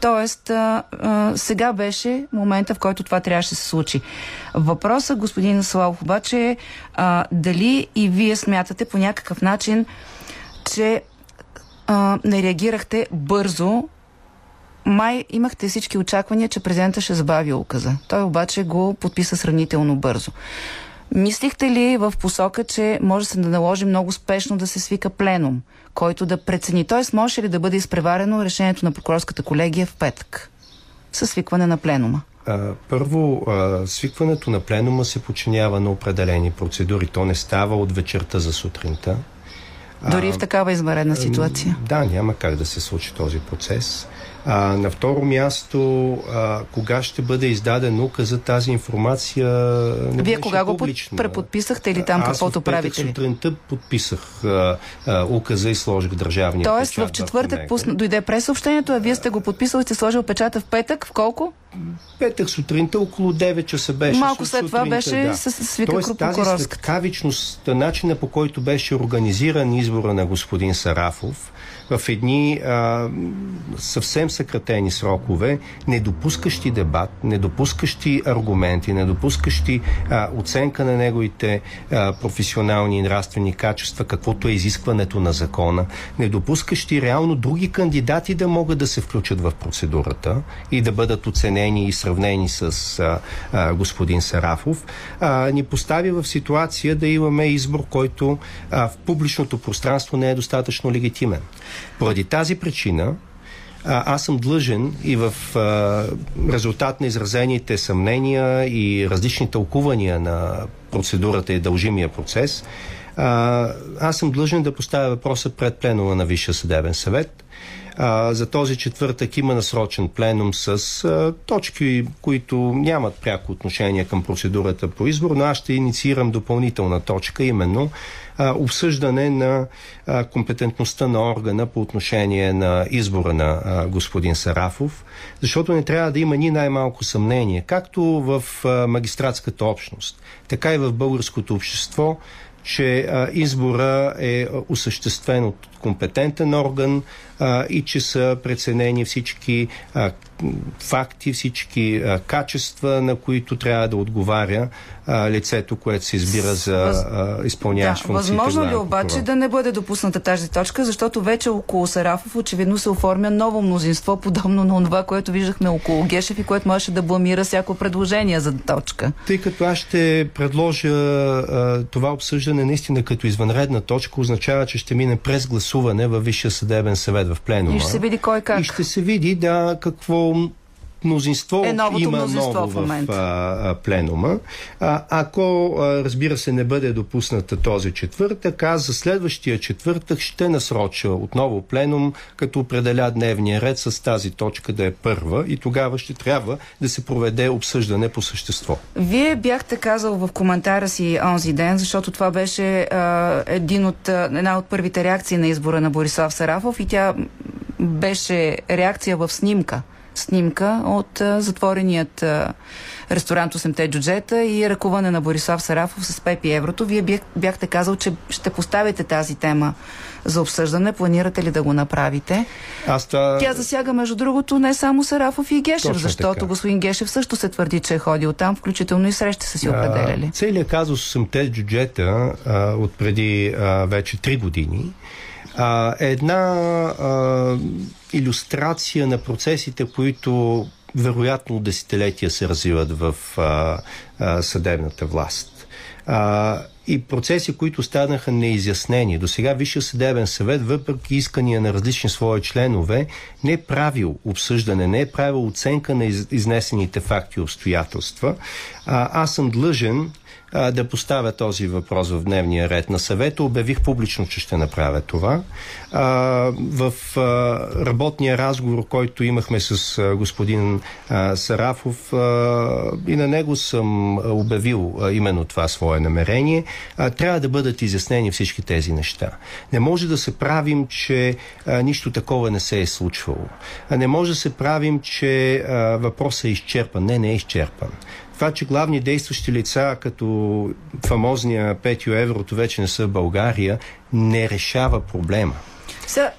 Тоест, а, а, сега беше момента, в който това трябваше да се случи. Въпросът, господин Славов, обаче е а, дали и вие смятате по някакъв начин, че а, не реагирахте бързо май имахте всички очаквания, че президента ще забави указа. Той обаче го подписа сравнително бързо. Мислихте ли в посока, че може се да наложи много спешно да се свика пленум, който да прецени? Т.е. може ли да бъде изпреварено решението на прокурорската колегия в петък? Със свикване на пленума. Първо, свикването на пленума се подчинява на определени процедури. То не става от вечерта за сутринта. Дори в такава изваредна ситуация. Да, няма как да се случи този процес. А, на второ място, а, кога ще бъде издаден указа, тази информация не Вие кога го преподписахте или там Аз каквото правите? Аз сутринта подписах а, а, указа и сложих държавния Тоест в четвъртък пусна, дойде пресъобщението, а вие сте го подписали и сте сложил печата в петък. В колко? Петък сутринта около 9 часа беше. Малко след това беше да. с свика Тоест, тази светкавичност, начина по който беше организиран избора на господин Сарафов, в едни а, съвсем съкратени срокове, недопускащи дебат, недопускащи аргументи, недопускащи а, оценка на неговите а, професионални и нравствени качества, каквото е изискването на закона, недопускащи реално други кандидати да могат да се включат в процедурата и да бъдат оценени и сравнени с а, а, господин Сарафов, а, ни постави в ситуация да имаме избор, който а, в публичното пространство не е достатъчно легитимен. Поради тази причина а, аз съм длъжен и в а, резултат на изразените съмнения и различни тълкувания на процедурата и дължимия процес, а, аз съм длъжен да поставя въпроса пред пленума на Висшия съдебен съвет. А, за този четвъртък има насрочен пленум с а, точки, които нямат пряко отношение към процедурата по избор, но аз ще инициирам допълнителна точка, именно а, обсъждане на а, компетентността на органа по отношение на избора на а, господин Сарафов, защото не трябва да има ни най-малко съмнение, както в а, магистратската общност, така и в българското общество, че а, избора е осъществен от компетентен орган а, и че са преценени всички а, факти, всички а, качества, на които трябва да отговаря а, лицето, което се избира за а, изпълняващ да, функциите Възможно ли обаче да не бъде допусната тази точка, защото вече около Сарафов очевидно се оформя ново мнозинство, подобно на това, което виждахме около Гешев и което можеше да бламира всяко предложение за точка? Тъй като аз ще предложа а, това обсъждане наистина като извънредна точка, означава, че ще мине през гласуване във Висшия съдебен съвет в пленума. И ще се види кой как. И ще се види да какво мнозинство Е новото има мнозинство ново в в, момента. а, а, пленума. А, ако, а, разбира се, не бъде допусната този четвъртък, аз за следващия четвъртък ще насроча отново пленум, като определя дневния ред с тази точка да е първа и тогава ще трябва да се проведе обсъждане по същество. Вие бяхте казал в коментара си онзи ден, защото това беше а, един от, една от първите реакции на избора на Борислав Сарафов и тя беше реакция в снимка. Снимка от а, затвореният а, ресторант 8-те джуджета и ръкуване на Борислав Сарафов с Пепи Еврото. Вие бях, бяхте казал, че ще поставите тази тема за обсъждане. Планирате ли да го направите? Аз това... Тя засяга, между другото, не само Сарафов и Гешев, Точно защото така. господин Гешев също се твърди, че е ходил там, включително и срещи са си определяли. Целият казус с те джуджета а, от преди а, вече 3 години а, една а, иллюстрация на процесите, които вероятно десетилетия се развиват в а, а, съдебната власт. А, и процеси, които станаха неизяснени. До сега Висшия съдебен съвет, въпреки искания на различни свои членове, не е правил обсъждане, не е правил оценка на из, изнесените факти и обстоятелства. А, аз съм длъжен а, да поставя този въпрос в дневния ред на съвета. Обявих публично, че ще направя това. А, в а, работния разговор, който имахме с а, господин а, Сарафов, а, и на него съм обявил а, именно това свое намерение. А, трябва да бъдат изяснени всички тези неща. Не може да се правим, че а, нищо такова не се е случвало. А не може да се правим, че а, въпросът е изчерпан. Не, не е изчерпан. Това, че главни действащи лица, като фамозния Петио Еврото, вече не са България, не решава проблема. Сега,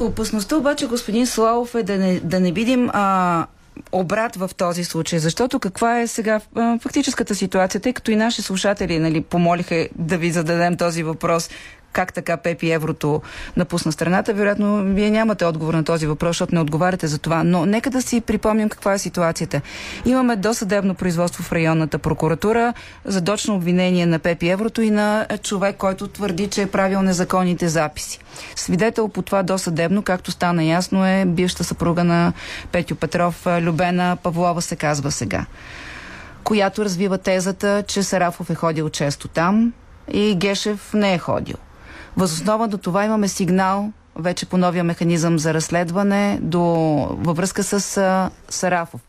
опасността обаче, господин Славов, е да не, да не видим а, обрат в този случай, защото каква е сега фактическата ситуация, тъй като и наши слушатели нали, помолиха да ви зададем този въпрос, как така Пепи Еврото напусна страната. Вероятно, вие нямате отговор на този въпрос, защото не отговаряте за това. Но нека да си припомним каква е ситуацията. Имаме досъдебно производство в районната прокуратура за дочно обвинение на Пепи Еврото и на човек, който твърди, че е правил незаконните записи. Свидетел по това досъдебно, както стана ясно, е бившата съпруга на Петю Петров, Любена Павлова се казва сега която развива тезата, че Сарафов е ходил често там и Гешев не е ходил. Възоснова до това имаме сигнал вече по новия механизъм за разследване до, във връзка с а, Сарафов.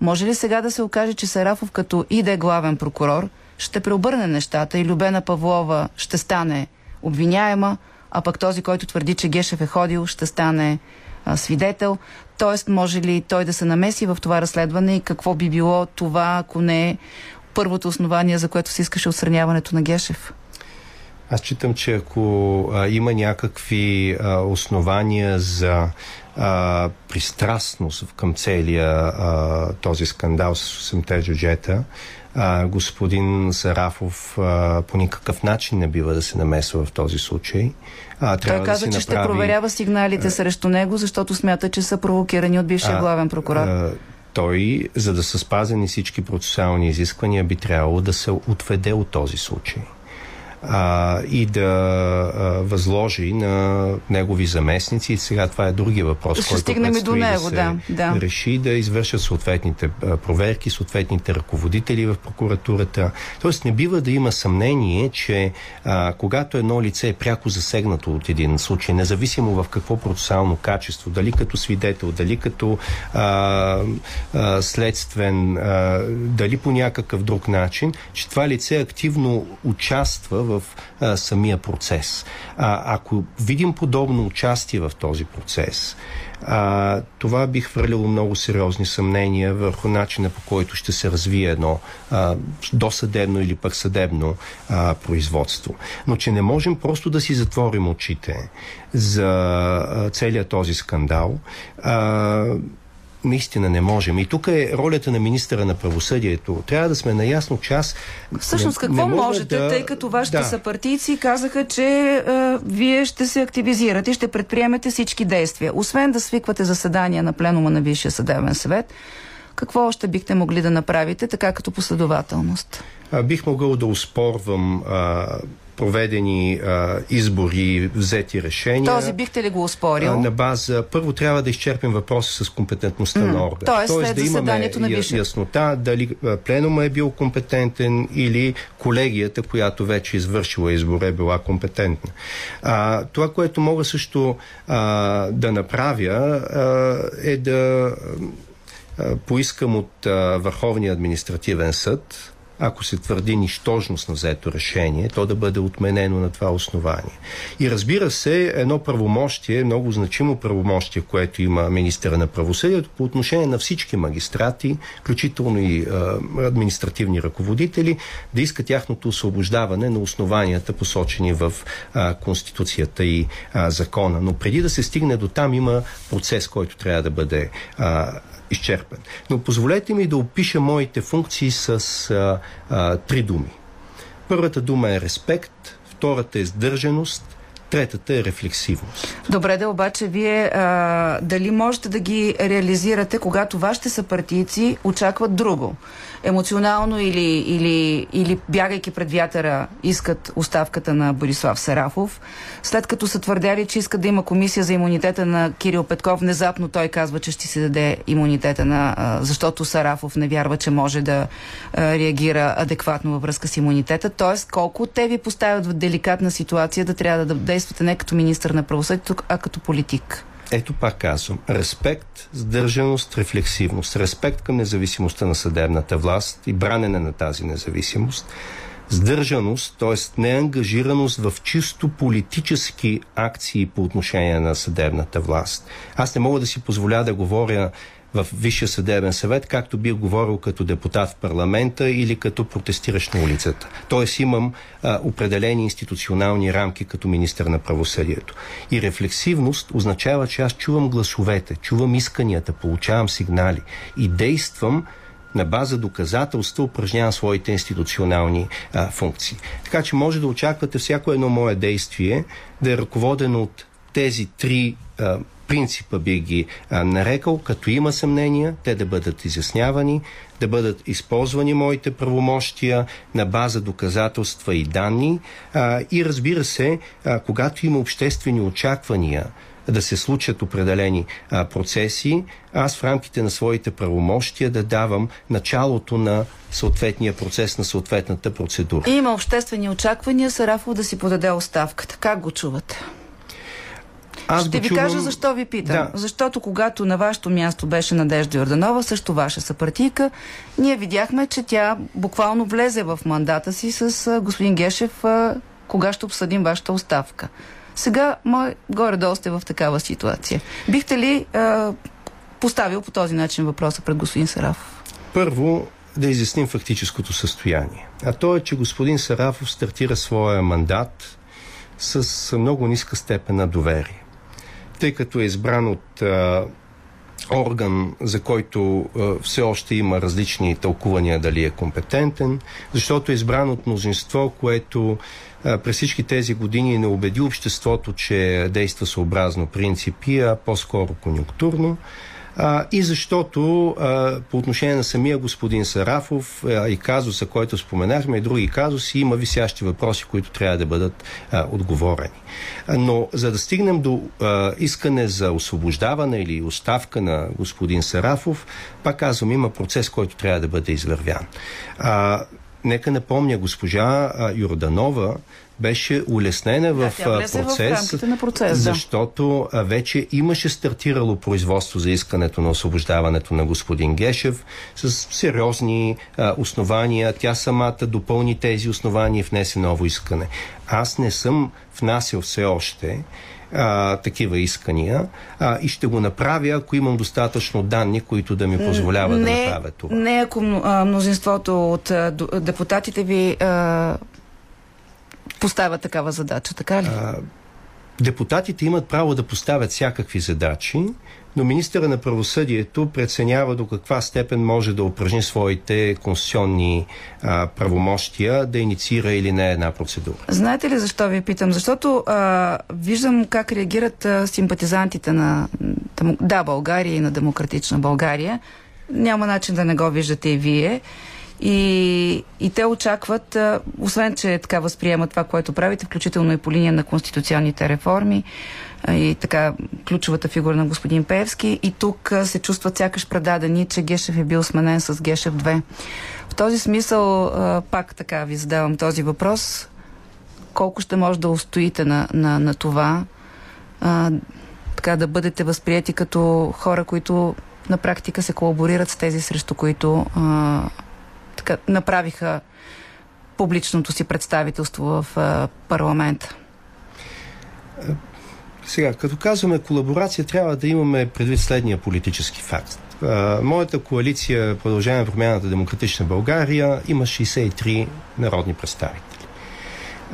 Може ли сега да се окаже, че Сарафов като и да е главен прокурор ще преобърне нещата и Любена Павлова ще стане обвиняема, а пък този, който твърди, че Гешев е ходил, ще стане а, свидетел. Тоест, може ли той да се намеси в това разследване и какво би било това, ако не е първото основание, за което се искаше отстраняването на Гешев? Аз читам, че ако а, има някакви а, основания за а, пристрастност към целия а, този скандал с 8-те джуджета, а, господин Сарафов а, по никакъв начин не бива да се намесва в този случай. А, Той каза, да че си ще направи... проверява сигналите срещу него, защото смята, че са провокирани от бившия А, главен прокурор. а, той, за да са спазени всички процесуални изисквания, би трябвало да се отведе от този случай а, и да а, възложи на негови заместници. Сега това е другия въпрос, Ще който стигнем и до него, да да, да. реши да извършат съответните проверки, съответните ръководители в прокуратурата. Тоест не бива да има съмнение, че а, когато едно лице е пряко засегнато от един случай, независимо в какво процесуално качество, дали като свидетел, дали като а, а, следствен, а, дали по някакъв друг начин, че това лице активно участва в а, самия процес. А, ако видим подобно участие в този процес, а, това би хвърлило много сериозни съмнения върху начина по който ще се развие едно а, досъдебно или пък съдебно а, производство. Но че не можем просто да си затворим очите за а, целият този скандал, а, наистина не можем. И тук е ролята на министъра на правосъдието. Трябва да сме наясно, че аз Всъщност, не, какво не можете, да... тъй като вашите да. съпартийци казаха, че е, вие ще се активизирате и ще предприемете всички действия. Освен да свиквате заседания на пленума на Висшия съдебен съвет, какво още бихте могли да направите, така като последователност? А, бих могъл да успорвам а, проведени а, избори, взети решения. Този бихте ли го успорил? А, на база, първо трябва да изчерпим въпроса с компетентността М, на органа. тоест, след да имаме на Висшия. яснота дали пленума е бил компетентен или колегията, която вече е извършила избора, е била компетентна. А, това, което мога също а, да направя, а, е да поискам от а, Върховния административен съд, ако се твърди нищожност на взето решение, то да бъде отменено на това основание. И разбира се, едно правомощие, много значимо правомощие, което има министъра на правосъдието по отношение на всички магистрати, включително и а, административни ръководители, да иска тяхното освобождаване на основанията, посочени в а, Конституцията и а, закона. Но преди да се стигне до там, има процес, който трябва да бъде а, изчерпан. Но позволете ми да опиша моите функции с а, а, три думи. Първата дума е респект, втората е сдържаност, третата е рефлексивност. Добре, да обаче вие а, дали можете да ги реализирате, когато вашите съпартийци очакват друго? Емоционално или, или, или бягайки пред вятъра искат оставката на Борислав Сарафов, след като са твърдяли, че искат да има комисия за имунитета на Кирил Петков, внезапно той казва, че ще си даде имунитета на, защото Сарафов не вярва, че може да реагира адекватно във връзка с имунитета. Тоест, колко те ви поставят в деликатна ситуация да трябва да действате не като министър на правосъдието, а като политик? Ето пак казвам. Респект, сдържаност, рефлексивност. Респект към независимостта на съдебната власт и бранене на тази независимост. Сдържаност, т.е. неангажираност в чисто политически акции по отношение на съдебната власт. Аз не мога да си позволя да говоря в Висшия съдебен съвет, както бих говорил като депутат в парламента или като протестиращ на улицата. Тоест имам а, определени институционални рамки като министър на правосъдието. И рефлексивност означава, че аз чувам гласовете, чувам исканията, получавам сигнали и действам на база доказателства упражнявам своите институционални а, функции. Така че може да очаквате всяко едно мое действие да е ръководено от тези три а, принципа би ги а, нарекал, като има съмнения, те да бъдат изяснявани, да бъдат използвани моите правомощия на база доказателства и данни а, и разбира се, а, когато има обществени очаквания да се случат определени а, процеси, аз в рамките на своите правомощия да давам началото на съответния процес, на съответната процедура. Има обществени очаквания Сарафов да си подаде оставката. Как го чувате? Аз Ще ви чувам... кажа защо ви питам. Да. Защото когато на вашето място беше Надежда Йорданова, също ваша съпартийка, ние видяхме, че тя буквално влезе в мандата си с господин Гешев, кога ще обсъдим вашата оставка. Сега, мой горе-долу сте в такава ситуация. Бихте ли а, поставил по този начин въпроса пред господин Сарафов? Първо, да изясним фактическото състояние. А то е, че господин Сарафов стартира своя мандат с много ниска степен на доверие. Тъй като е избран от а, орган, за който а, все още има различни тълкувания дали е компетентен, защото е избран от мнозинство, което а, през всички тези години не убеди обществото, че действа съобразно принципи, а по-скоро конюнктурно. А, и защото а, по отношение на самия господин Сарафов а, и казуса, който споменахме, и други казуси, има висящи въпроси, които трябва да бъдат а, отговорени. Но за да стигнем до а, искане за освобождаване или оставка на господин Сарафов, пак казвам, има процес, който трябва да бъде извървян. А, нека напомня, госпожа а, Йорданова беше улеснена в влезе в процес, рамките на процес, да. защото а, вече имаше стартирало производство за искането на освобождаването на господин Гешев с сериозни а, основания. Тя самата допълни тези основания и внесе ново искане. Аз не съм внасял все още а, такива искания а, и ще го направя, ако имам достатъчно данни, които да ми позволяват да направя това. Не ако мнозинството от депутатите ви а, поставя такава задача, така ли? А, депутатите имат право да поставят всякакви задачи, но министъра на правосъдието преценява до каква степен може да упражни своите конституционни а, правомощия да инициира или не една процедура. Знаете ли защо ви питам? Защото а, виждам как реагират а, симпатизантите на Да, България и на Демократична България. Няма начин да не го виждате и вие. И, и те очакват, освен че така възприемат това, което правите, включително и по линия на конституционните реформи и така ключовата фигура на господин Певски, и тук се чувстват сякаш предадени, че Гешев е бил сменен с Гешев 2. В този смисъл, пак така ви задавам този въпрос, колко ще може да устоите на, на, на това, а, така да бъдете възприяти като хора, които на практика се колаборират с тези, срещу които а, така, направиха публичното си представителство в а, парламента. Сега, като казваме колаборация, трябва да имаме предвид следния политически факт. А, моята коалиция Продължаваме промяната Демократична България има 63 народни представители.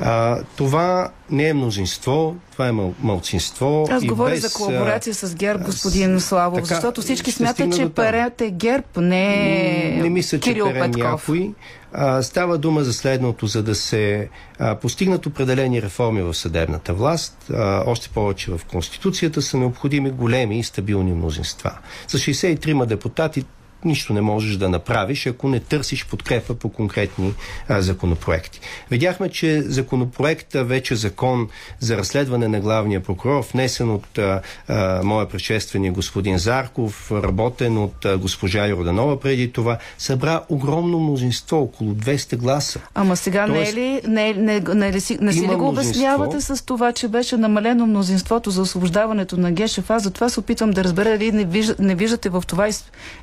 А, това не е мнозинство, това е мъл, мълцинство. Аз и говоря без, за колаборация с ГЕРБ, господин Славов, така, защото всички смятат, че. Перет е ГЕРБ, не е Не мисля, че пере Петков. някой. А, става дума за следното, за да се а, постигнат определени реформи в съдебната власт, а, още повече в Конституцията са необходими големи и стабилни мнозинства. За 63 депутати нищо не можеш да направиш, ако не търсиш подкрепа по конкретни а, законопроекти. Видяхме, че законопроекта, вече закон за разследване на главния прокурор, внесен от а, а, моя предшественик господин Зарков, работен от а, госпожа Йорданова преди това, събра огромно мнозинство, около 200 гласа. Ама сега не е Тоест, ли, не, не, не, не, не си ли го обяснявате с това, че беше намалено мнозинството за освобождаването на Гешев? Аз затова се опитвам да разбера дали не, вижда, не виждате в това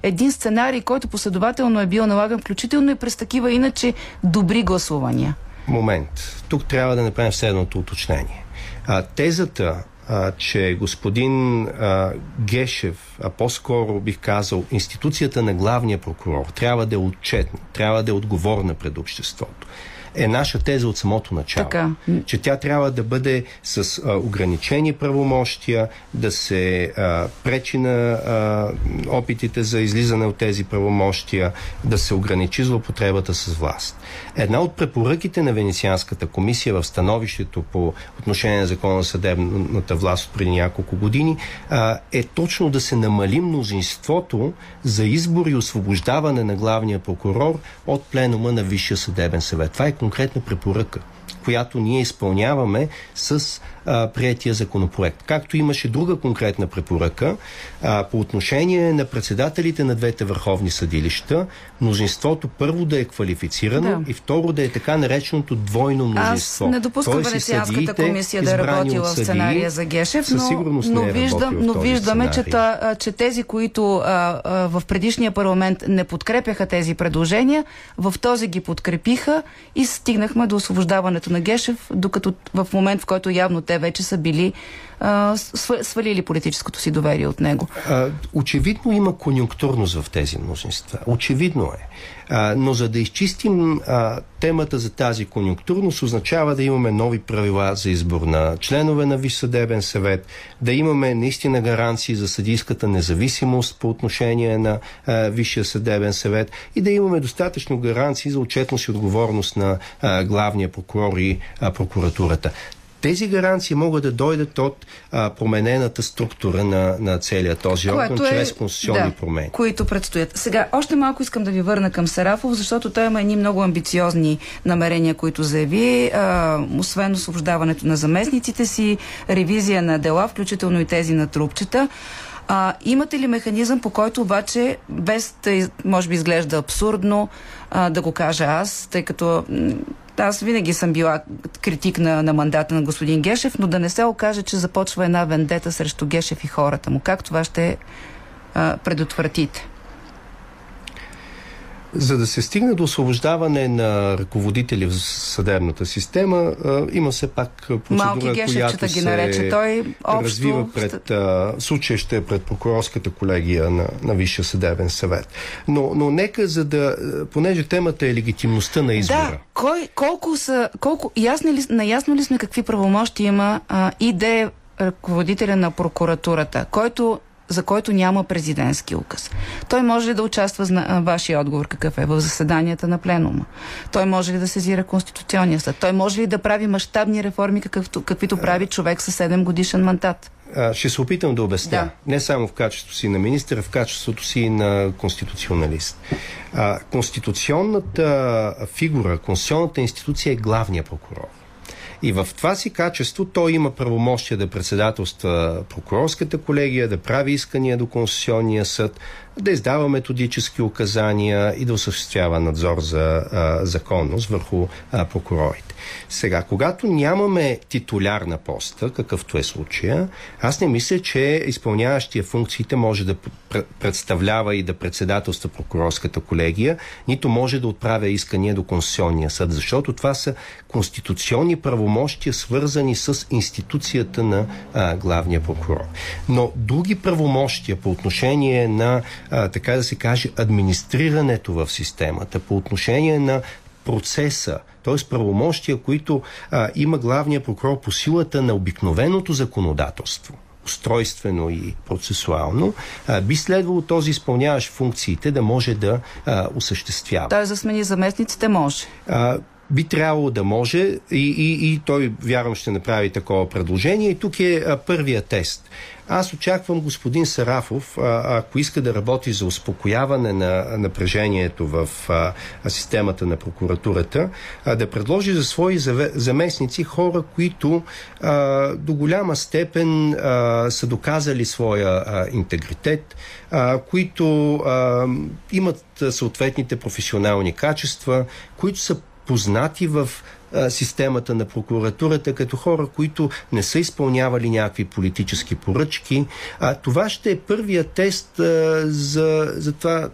един сценарий, който последователно е бил налаган, включително и през такива иначе добри гласувания. момент. Тук трябва да направим следното уточнение. А, тезата, а, че господин а, Гешев, а по-скоро бих казал, институцията на главния прокурор трябва да е отчетна, трябва да е отговорна пред обществото е наша теза от самото начало. Така. Че тя трябва да бъде с а, ограничени правомощия, да се а, пречи на а, опитите за излизане от тези правомощия, да се ограничи злоупотребата с власт. Една от препоръките на Венецианската комисия в становището по отношение на закона на съдебната власт преди няколко години а, е точно да се намали мнозинството за избор и освобождаване на главния прокурор от пленума на Висшия съдебен съвет. Това е конкретна препоръка която ние изпълняваме с а, приятия законопроект. Както имаше друга конкретна препоръка а, по отношение на председателите на двете върховни съдилища, мнозинството първо да е квалифицирано Да. и второ да е така нареченото двойно Аз мнозинство. не допускам Венецианската комисия да е работила от в сценария за Гешев, но, сигурност но, не е виждам, но виждаме, че, та, че тези, които а, а, в предишния парламент не подкрепяха тези предложения, в този ги подкрепиха и стигнахме до освобождаването на Гешев, докато в момент, в който явно те вече са били свалили политическото си доверие от него. А, очевидно има конюнктурност в тези мнозинства. Очевидно е. А, но за да изчистим а, темата за тази конюнктурност, означава да имаме нови правила за избор на членове на Висш съдебен съвет, да имаме наистина гаранции за съдийската независимост по отношение на а, Висшия съдебен съвет и да имаме достатъчно гаранции за отчетност и отговорност на а, главния прокурор и а, прокуратурата. Тези гаранции могат да дойдат от а, променената структура на, на целия този орган, чрез конституционни да, промени. които предстоят. Сега, още малко искам да ви върна към Сарафов, защото той има едни много амбициозни намерения, които заяви. А, освен освобождаването на заместниците си, ревизия на дела, включително и тези на трупчета. А, имате ли механизъм, по който обаче, без из- може би изглежда абсурдно а, да го кажа аз, тъй като аз винаги съм била критик на, на мандата на господин Гешев, но да не се окаже, че започва една вендета срещу Гешев и хората му. Как това ще а, предотвратите? За да се стигне до освобождаване на ръководители в съдебната система, има все пак процедура, Малки която ги се нарече той. Общо... развива пред... А, случай ще е пред прокурорската колегия на, на Висшия съдебен съвет. Но, но нека, за да... Понеже темата е легитимността на избора. Да, кой, колко са, колко, ясни ли, наясно ли сме какви правомощи има а, и е ръководителя на прокуратурата, който за който няма президентски указ. Той може ли да участва, зна... вашия отговор какъв е, в заседанията на пленума? Той може ли да сезира Конституционния съд? Той може ли да прави мащабни реформи, какъвто, каквито прави човек със 7 годишен мандат? Ще се опитам да обясня. Да. Не само в качеството си на министър, а в качеството си на конституционалист. А, конституционната фигура, конституционната институция е главния прокурор. И в това си качество той има правомощия да председателства прокурорската колегия, да прави искания до Конституционния съд, да издава методически указания и да осъществява надзор за а, законност върху а, прокурорите. Сега, когато нямаме титуляр на поста, какъвто е случая, аз не мисля, че изпълняващия функциите може да пр- представлява и да председателства прокурорската колегия, нито може да отправя искания до Конституционния съд, защото това са конституционни правомощия, свързани с институцията на а, главния прокурор. Но други правомощия по отношение на, а, така да се каже, администрирането в системата, по отношение на процеса, т.е. правомощия, които а, има главния прокурор по силата на обикновеното законодателство устройствено и процесуално, а, би следвало този изпълняващ функциите да може да а, осъществява. Той за смени заместниците може. А, би трябвало да може и, и, и той, вярвам, ще направи такова предложение. И тук е а, първия тест. Аз очаквам господин Сарафов, а, ако иска да работи за успокояване на напрежението в а, системата на прокуратурата, а, да предложи за свои заместници хора, които а, до голяма степен а, са доказали своя а, интегритет, а, които а, имат съответните професионални качества, които са познати в системата на прокуратурата като хора, които не са изпълнявали някакви политически поръчки. А, това ще е първия тест а, за, за това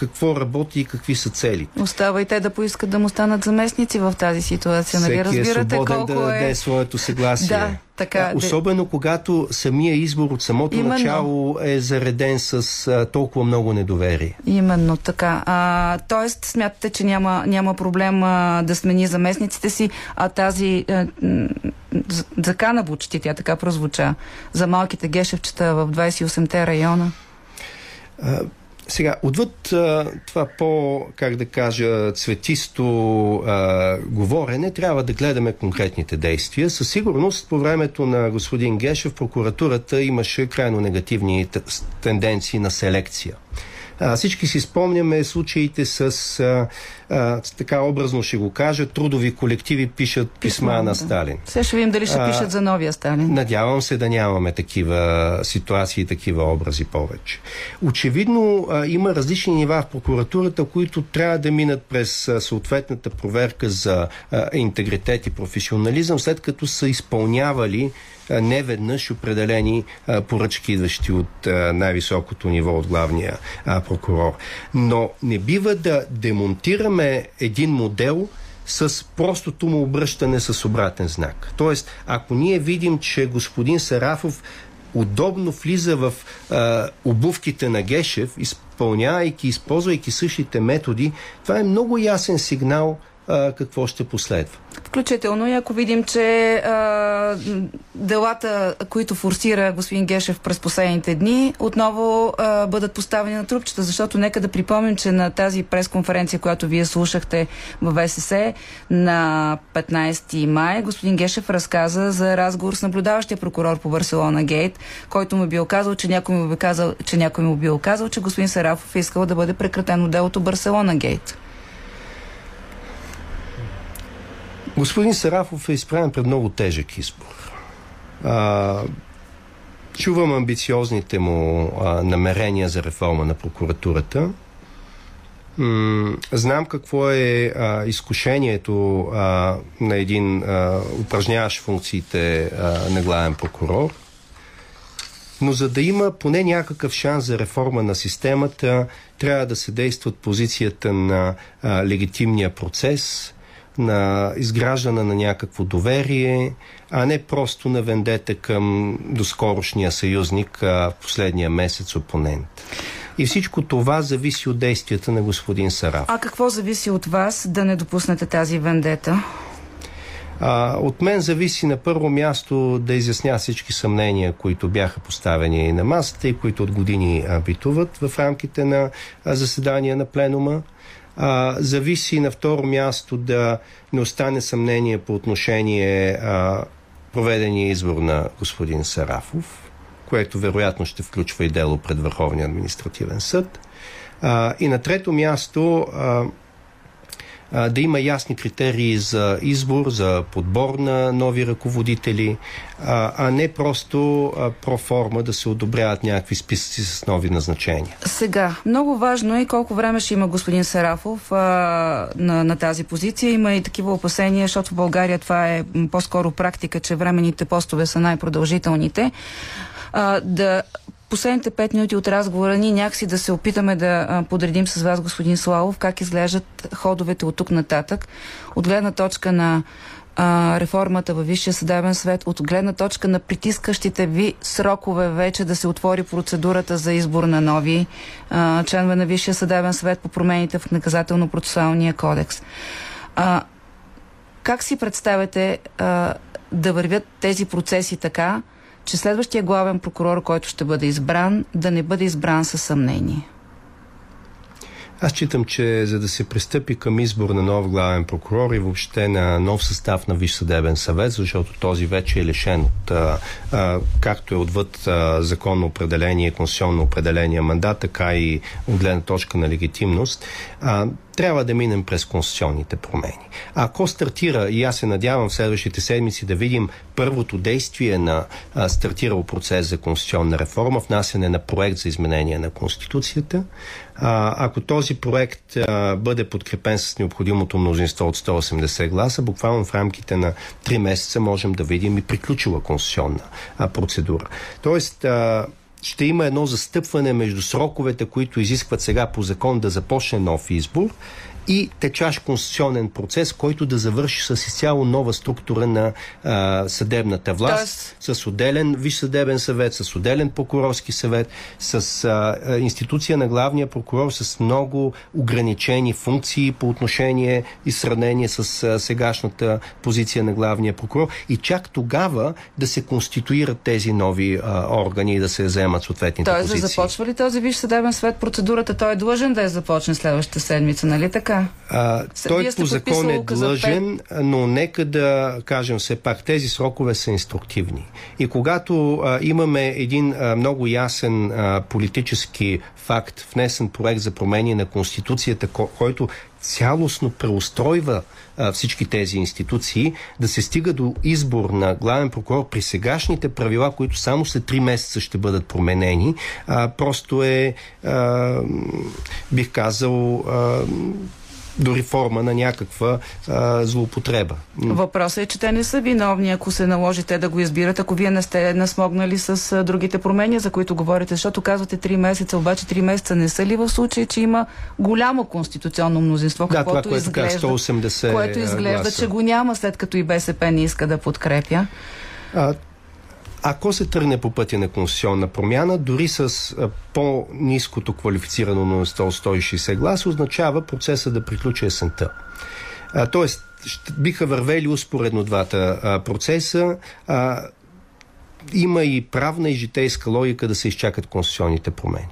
какво работи и какви са целите. Остава и те да поискат да му станат заместници в тази ситуация. Всеки нали? Разбирате е свободен да даде е... своето съгласие. Да, така. Особено когато самия избор от самото Именно. начало е зареден с а, толкова много недоверие. Именно така. А, тоест, смятате, че няма, няма проблем а, да смени заместниците си, а тази а, закана почти, тя така прозвуча, за малките гешевчета в 28-те района. Сега, отвъд а, това по, как да кажа, цветисто а, говорене, трябва да гледаме конкретните действия. Със сигурност, по времето на господин Гешев, прокуратурата имаше крайно негативни тенденции на селекция. А, всички си спомняме случаите с, а, а, така образно ще го кажа, трудови колективи пишат писма, на да. Сталин. Сега ще видим дали ще А, пишат за новия Сталин. Надявам се да нямаме такива ситуации, такива образи повече. Очевидно а, има различни нива в прокуратурата, които трябва да минат през а, съответната проверка за а, интегритет и професионализъм, след като са изпълнявали неведнъж определени поръчки, идващи от най-високото ниво от главния прокурор. Но не бива да демонтираме един модел, с простото му обръщане с обратен знак. Тоест, ако ние видим, че господин Сарафов удобно влиза в а, обувките на Гешев, изпълнявайки, използвайки същите методи, това е много ясен сигнал какво ще последва. Включително и ако видим, че а, делата, които форсира господин Гешев през последните дни, отново а, бъдат поставени на трупчета, защото нека да припомним, че на тази пресконференция, която вие слушахте в ВСС на 15 май, господин Гешев разказа за разговор с наблюдаващия прокурор по Барселона Гейт, който му бил казал, че някой му, би казал, че някой му бил казал, че господин Сарафов е искал да бъде прекратено делото Барселона Гейт. Господин Сарафов е изправен пред много тежък избор. А, чувам амбициозните му а, намерения за реформа на прокуратурата. М- знам какво е а, изкушението а, на един а, упражняващ функциите а, на главен прокурор. Но за да има поне някакъв шанс за реформа на системата, трябва да се действа от позицията на а, легитимния процес, на изграждане на някакво доверие, а не просто на вендета към доскорошния съюзник, в последния месец опонент. И всичко това зависи от действията на господин Сараф. А какво зависи от вас да не допуснете тази вендета? А, от мен зависи на първо място да изясня всички съмнения, които бяха поставени на масата и които от години битуват в рамките на заседания на пленума. А, зависи на второ място да не остане съмнение по отношение а, проведения избор на господин Сарафов, което вероятно ще включва и дело пред Върховния административен съд. А, и на трето място а, да има ясни критерии за избор, за подбор на нови ръководители, а, не просто проформа да се одобряват някакви списъци с нови назначения. Сега, много важно е колко време ще има господин Сарафов а, на, на тази позиция. Има и такива опасения, защото в България това е по-скоро практика, че временните постове са най-продължителните. А, да последните пет минути от разговора ни някакси да се опитаме да подредим с вас, господин Славов, как изглеждат ходовете от тук нататък, от гледна точка на а, реформата във Висшия съдебен свет, от гледна точка на притискащите ви срокове вече да се отвори процедурата за избор на нови а, членове на Висшия съдебен свет по промените в наказателно-процесуалния кодекс. А, как си представяте а, да вървят тези процеси така, че следващия главен прокурор, който ще бъде избран, да не бъде избран със съмнение? Аз считам, че за да се пристъпи към избор на нов главен прокурор и въобще на нов състав на Висш съдебен съвет, защото този вече е лишен от, а, а, както е отвъд а, законно определение, конституционно определение мандат, така и от гледна точка на легитимност, а, трябва да минем през конституционните промени. Ако стартира, и аз се надявам в следващите седмици да видим първото действие на а, стартирал процес за конституционна реформа, внасяне на проект за изменение на Конституцията, а, ако този проект а, бъде подкрепен с необходимото мнозинство от 180 гласа, буквално в рамките на 3 месеца можем да видим и приключила конституционна а, процедура. Тоест, а, ще има едно застъпване между сроковете, които изискват сега по закон да започне нов избор и течащ конституционен процес, който да завърши с изцяло нова структура на а, съдебната власт, Тоест... с отделен виш съдебен съвет, с отделен прокурорски съвет, с а, институция на главния прокурор с много ограничени функции по отношение и сравнение с а, сегашната позиция на главния прокурор и чак тогава да се конституират тези нови а, органи и да се вземат съответните Тоест, позиции. да започва ли този виш съдебен съвет процедурата? Той е длъжен да я започне следващата седмица, нали така? А, той по закон е длъжен, но нека да кажем все пак, тези срокове са инструктивни. И когато а, имаме един а, много ясен а, политически факт, внесен проект за промени на Конституцията, който цялостно преустройва а, всички тези институции, да се стига до избор на главен прокурор при сегашните правила, които само след 3 месеца ще бъдат променени, а, просто е, а, бих казал, а, дори форма на някаква а, злоупотреба. Въпросът е, че те не са виновни, ако се наложи те да го избират, ако вие не сте насмогнали с а, другите промени, за които говорите, защото казвате 3 месеца, обаче 3 месеца не са ли в случай, че има голямо конституционно мнозинство, да, каквото това, което изглежда, 180 което изглежда гласа. че го няма, след като и БСП не иска да подкрепя? А, ако се тръгне по пътя на конституционна промяна, дори с по-низкото квалифицирано на 160 гласа, означава процеса да приключи есента. Тоест, биха вървели успоредно двата а, процеса. А, има и правна и житейска логика да се изчакат конституционните промени.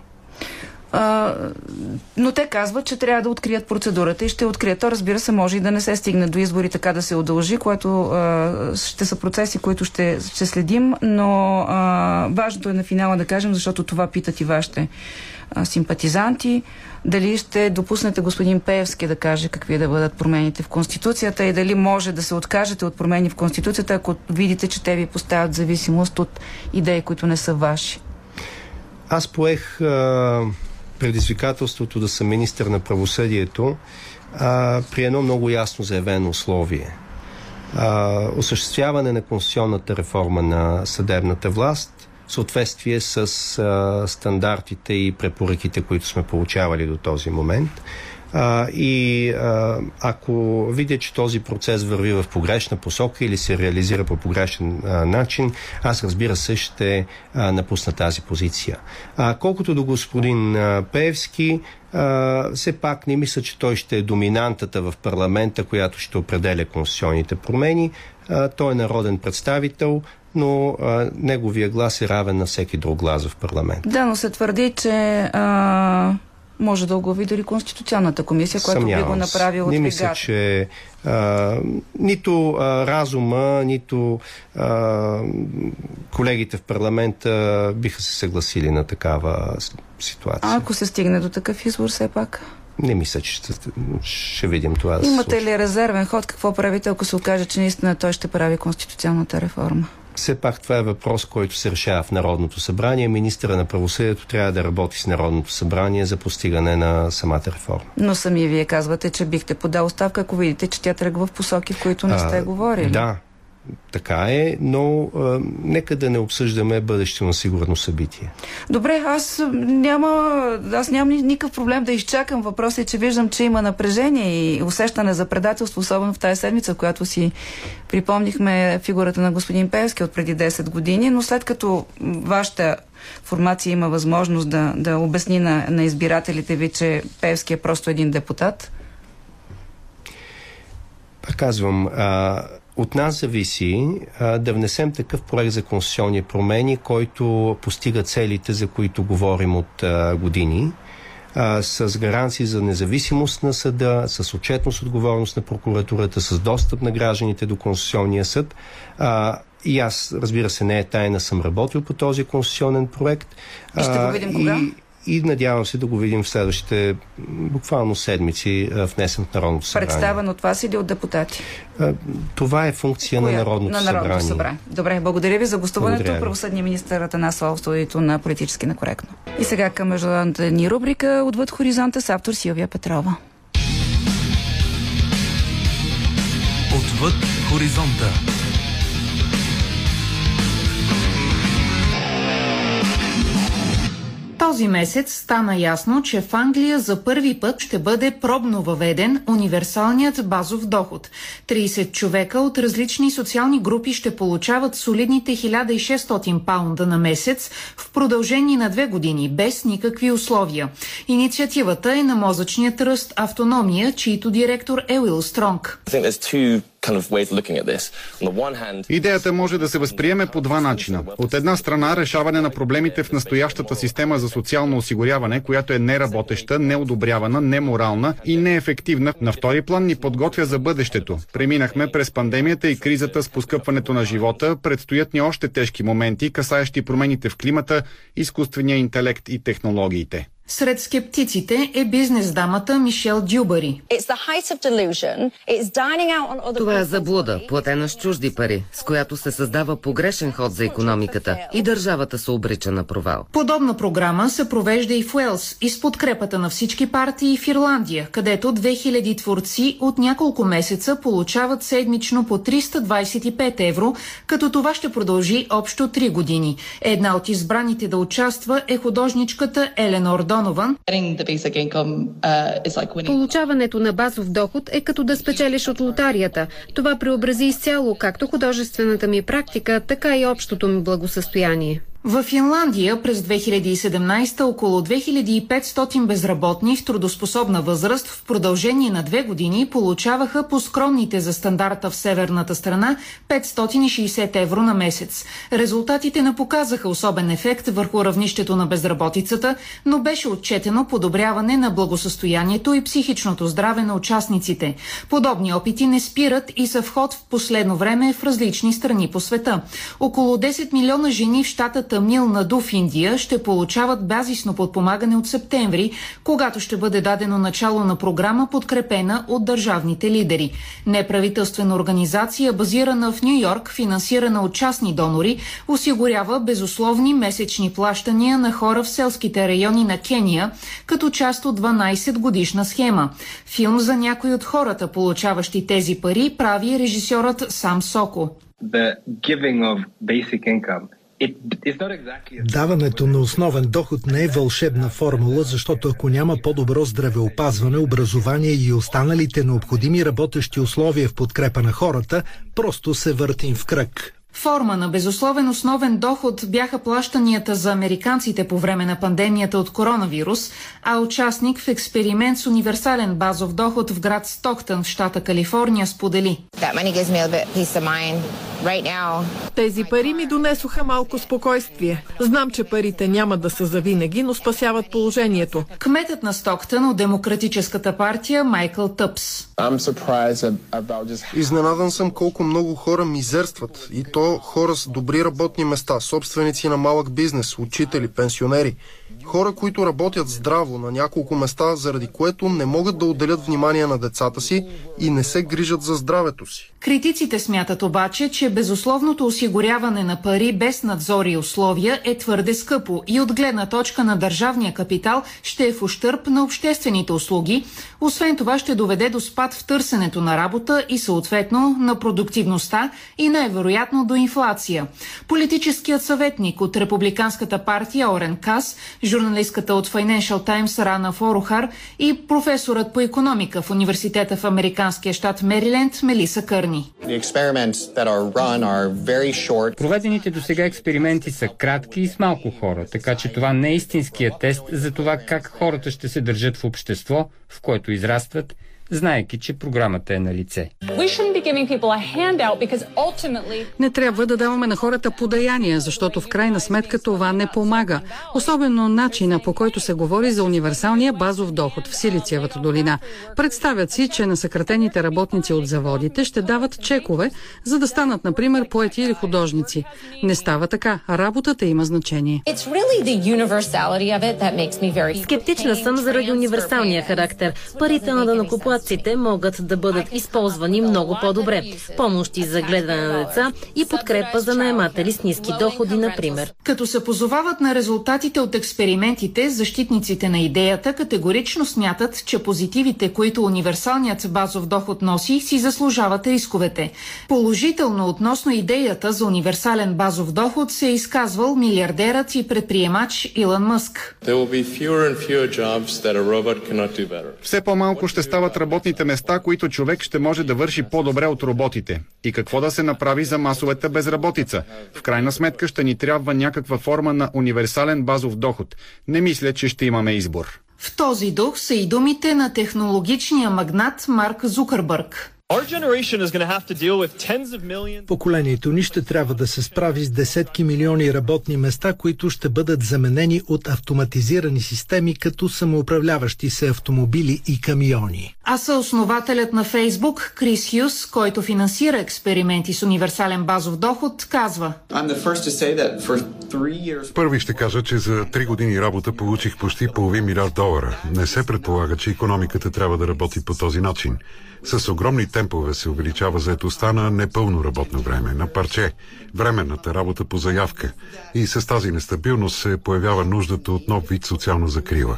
Но те казват, че трябва да открият процедурата и ще открият. То, разбира се, може и да не се стигне до избори така да се удължи, което а, ще са процеси, които ще, ще следим, но а, важното е на финала да кажем, защото това питат и вашите а, симпатизанти. Дали ще допуснете господин Пеевски да каже какви да бъдат промените в Конституцията и дали може да се откажете от промени в Конституцията, ако видите, че те ви поставят зависимост от идеи, които не са ваши? Аз поех а, предизвикателството да съм министър на правосъдието а, при едно много ясно заявено условие. А, осъществяване на конституционната реформа на съдебната власт в съответствие с а, стандартите и препоръките, които сме получавали до този момент. А, и а, ако видя, че този процес върви в погрешна посока или се реализира по погрешен а, начин, аз разбира се ще а, напусна тази позиция. А, колкото до господин а, Певски, а, все пак не мисля, че той ще е доминантата в парламента, която ще определя конституционните промени. А, той е народен представител, но а, неговия глас е равен на всеки друг глас в парламент. Да, но се твърди, че а, може да оглави дори Конституционната комисия, която би го направил от Не мисля, че а, нито а, разума, нито а, колегите в парламента биха се съгласили на такава ситуация. А ако се стигне до такъв избор, все пак? Не мисля, че ще, ще видим това. Имате ли резервен ход? Какво правите, ако се окаже, че наистина той ще прави конституционната реформа? Все пак това е въпрос, който се решава в Народното събрание. Министра на правосъдието трябва да работи с Народното събрание за постигане на самата реформа. Но сами вие казвате, че бихте подал оставка, ако видите, че тя тръгва в посоки, в които не сте а, говорили. Да, така е, но а, нека да не обсъждаме бъдеще на сигурно събитие. Добре, аз няма, аз нямам никакъв проблем да изчакам. Въпросът е, че виждам, че има напрежение и усещане за предателство, особено в тази седмица, в която си припомнихме фигурата на господин Певски от преди 10 години, но след като вашата формация има възможност да, да обясни на, на избирателите ви, че Певски е просто един депутат? Казвам, а, от нас зависи а, да внесем такъв проект за конституционни промени, който постига целите, за които говорим от а, години, а, с гаранции за независимост на съда, с отчетност отговорност на прокуратурата, с достъп на гражданите до Конституционния съд. А, и аз, разбира се, не е тайна, съм работил по този конституционен проект. И ще го видим кога? И, надявам се да го видим в следващите буквално седмици внесен в Народното събрание. Представен от вас или от депутати? Това е функция Коя? на Народното, на Народното събрание. събрание. Добре, благодаря ви за гостуването. Правосъдния министър Атанас студиото на Политически накоректно. И сега към международната ни рубрика Отвъд хоризонта с автор Силвия Петрова. Отвъд хоризонта. Този месец стана ясно, че в Англия за първи път ще бъде пробно въведен универсалният базов доход. 30 човека от различни социални групи ще получават солидните 1600 паунда на месец в продължение на две години, без никакви условия. Инициативата е на мозъчният ръст Автономия, чието директор е Уил Стронг. Идеята може да се възприеме по два начина. От една страна, решаване на проблемите в настоящата система за социално осигуряване, която е неработеща, неодобрявана, неморална и неефективна. На втори план ни подготвя за бъдещето. Преминахме през пандемията и кризата с поскъпването на живота. Предстоят ни още тежки моменти, касаещи промените в климата, изкуствения интелект и технологиите. Сред скептиците е бизнес дамата Мишел Дюбари. Това е заблуда, платена с чужди пари, с която се създава погрешен ход за економиката и държавата се обрича на провал. Подобна програма се провежда и в Уелс и с подкрепата на всички партии в Ирландия, където 2000 творци от няколко месеца получават седмично по 325 евро, като това ще продължи общо 3 години. Една от избраните да участва е художничката Еленор Дон Донован. Uh, Получаването на базов доход е като да спечелиш от лотарията. Това преобрази изцяло както художествената ми практика, така и общото ми благосъстояние. В Финландия през 2017 около 2500 безработни в трудоспособна възраст в продължение на две години получаваха по скромните за стандарта в северната страна 560 евро на месец. Резултатите не показаха особен ефект върху равнището на безработицата, но беше отчетено подобряване на благосъстоянието и психичното здраве на участниците. Подобни опити не спират и са вход в последно време в различни страни по света. Около 10 милиона жени в щата Тамил Наду в Индия ще получават базисно подпомагане от септември, когато ще бъде дадено начало на програма, подкрепена от държавните лидери. Неправителствена организация, базирана в Нью Йорк, финансирана от частни донори, осигурява безусловни месечни плащания на хора в селските райони на Кения, като част от 12 годишна схема. Филм за някои от хората, получаващи тези пари, прави режисьорът Сам Соко. The giving of basic income Даването на основен доход не е вълшебна формула, защото ако няма по-добро здравеопазване, образование и останалите необходими работещи условия в подкрепа на хората, просто се въртим в кръг. Форма на безусловен основен доход бяха плащанията за американците по време на пандемията от коронавирус, а участник в експеримент с универсален базов доход в град Стоктън в щата Калифорния сподели. Тези пари ми донесоха малко спокойствие. Знам, че парите няма да са завинаги, но спасяват положението. Кметът на Стоктън от Демократическата партия Майкъл Тъпс. Изненадан съм колко много хора мизерстват. И то хора с добри работни места, собственици на малък бизнес, учители, пенсионери. Хора, които работят здраво на няколко места, заради което не могат да отделят внимание на децата си и не се грижат за здравето си. Критиците смятат обаче, че безусловното осигуряване на пари без надзор и условия е твърде скъпо и от гледна точка на държавния капитал ще е в ущърп на обществените услуги. Освен това ще доведе до спад в търсенето на работа и съответно на продуктивността и най-вероятно до инфлация. Политическият съветник от Републиканската партия Орен Кас, журналистката от Financial Times Рана Форухар и професорът по економика в университета в американския щат Мериленд Мелиса Кърни. Проведените до сега експерименти са кратки и с малко хора, така че това не е истинският тест за това как хората ще се държат в общество, в което израстват знаеки, че програмата е на лице. Не трябва да даваме на хората подаяния, защото в крайна сметка това не помага. Особено начина по който се говори за универсалния базов доход в Силициевата долина. Представят си, че на съкратените работници от заводите ще дават чекове, за да станат, например, поети или художници. Не става така. Работата има значение. Скептична съм заради универсалния характер. Парите на данокоплатците могат да бъдат използвани много по-добре. Помощи за гледане на деца и подкрепа за наематели с ниски доходи, например. Като се позовават на резултатите от експериментите, защитниците на идеята категорично смятат, че позитивите, които универсалният базов доход носи, си заслужават рисковете. Положително относно идеята за универсален базов доход се е изказвал милиардерът и предприемач Илон Мъск. Все по-малко ще стават работните места, които човек ще може да върши по-добре от роботите. И какво да се направи за масовата безработица? В крайна сметка ще ни трябва някаква форма на универсален базов доход. Не мисля, че ще имаме избор. В този дух са и думите на технологичния магнат Марк Зукърбърг. Поколението ни ще трябва да се справи с десетки милиони работни места, които ще бъдат заменени от автоматизирани системи, като самоуправляващи се автомобили и камиони. А съоснователят на Фейсбук, Крис Хюс, който финансира експерименти с универсален базов доход, казва Първи ще кажа, че за три години работа получих почти половин милиард долара. Не се предполага, че економиката трябва да работи по този начин. С огромни темпове се увеличава заетостта на непълно работно време, на парче, временната работа по заявка. И с тази нестабилност се появява нуждата от нов вид социална закрила.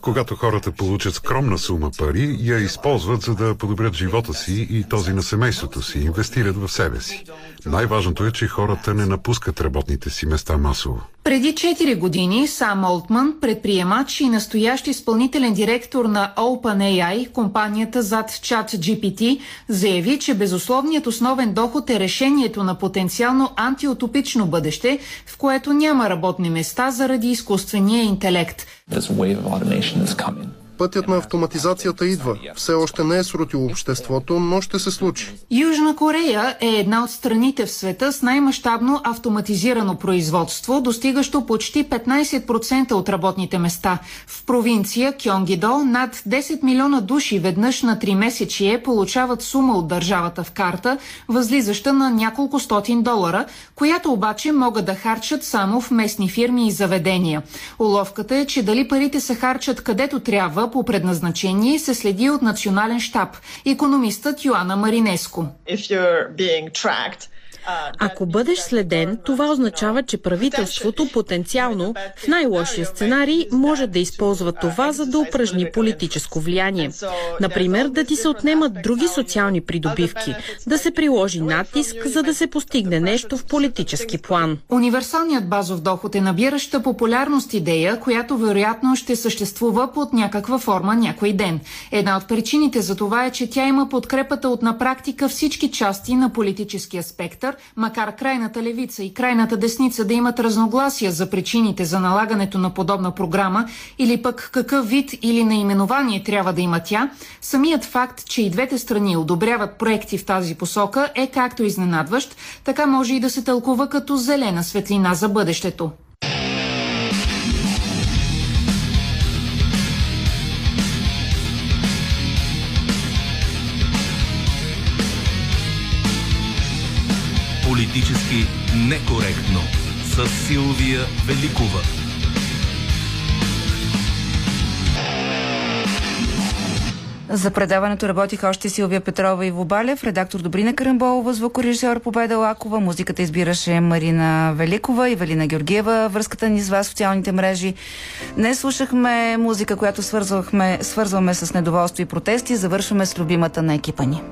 Когато хората получат скромна сума пари, я използват за да подобрят живота си и този на семейството си, инвестират в себе си. Най-важното е, че хората не напускат работните си места масово. Преди 4 години Сам Олтман, предприемач и настоящ изпълнителен директор на OpenAI, компанията зад ChatGPT, заяви, че безусловният основен доход е решението на потенциално антиутопично бъдеще, в което няма работни места заради изкуствения интелект. Пътят на автоматизацията идва. Все още не е срутило обществото, но ще се случи. Южна Корея е една от страните в света с най-мащабно автоматизирано производство, достигащо почти 15% от работните места. В провинция Кьонгидо над 10 милиона души веднъж на 3 месечие получават сума от държавата в карта, възлизаща на няколко стотин долара, която обаче могат да харчат само в местни фирми и заведения. Уловката е, че дали парите се харчат където трябва, по предназначение се следи от национален штаб. Економистът Йоанна Маринеско. Ако бъдеш следен, това означава, че правителството потенциално, в най-лошия сценарий, може да използва това, за да упражни политическо влияние. Например, да ти се отнемат други социални придобивки, да се приложи натиск, за да се постигне нещо в политически план. Универсалният базов доход е набираща популярност идея, която вероятно ще съществува под някаква форма някой ден. Една от причините за това е, че тя има подкрепата от на практика всички части на политическия спектър, макар крайната левица и крайната десница да имат разногласия за причините за налагането на подобна програма или пък какъв вид или наименование трябва да има тя, самият факт, че и двете страни одобряват проекти в тази посока е както изненадващ, така може и да се тълкува като зелена светлина за бъдещето. Политически некоректно с Силвия Великова. За предаването работиха още Силвия Петрова и Вобалев, редактор Добрина Карамболова, звукорежисьор Победа Лакова, музиката избираше Марина Великова и Велина Георгиева, връзката ни с вас социалните мрежи. Днес слушахме музика, която свързваме с недоволство и протести, завършваме с любимата на екипа ни.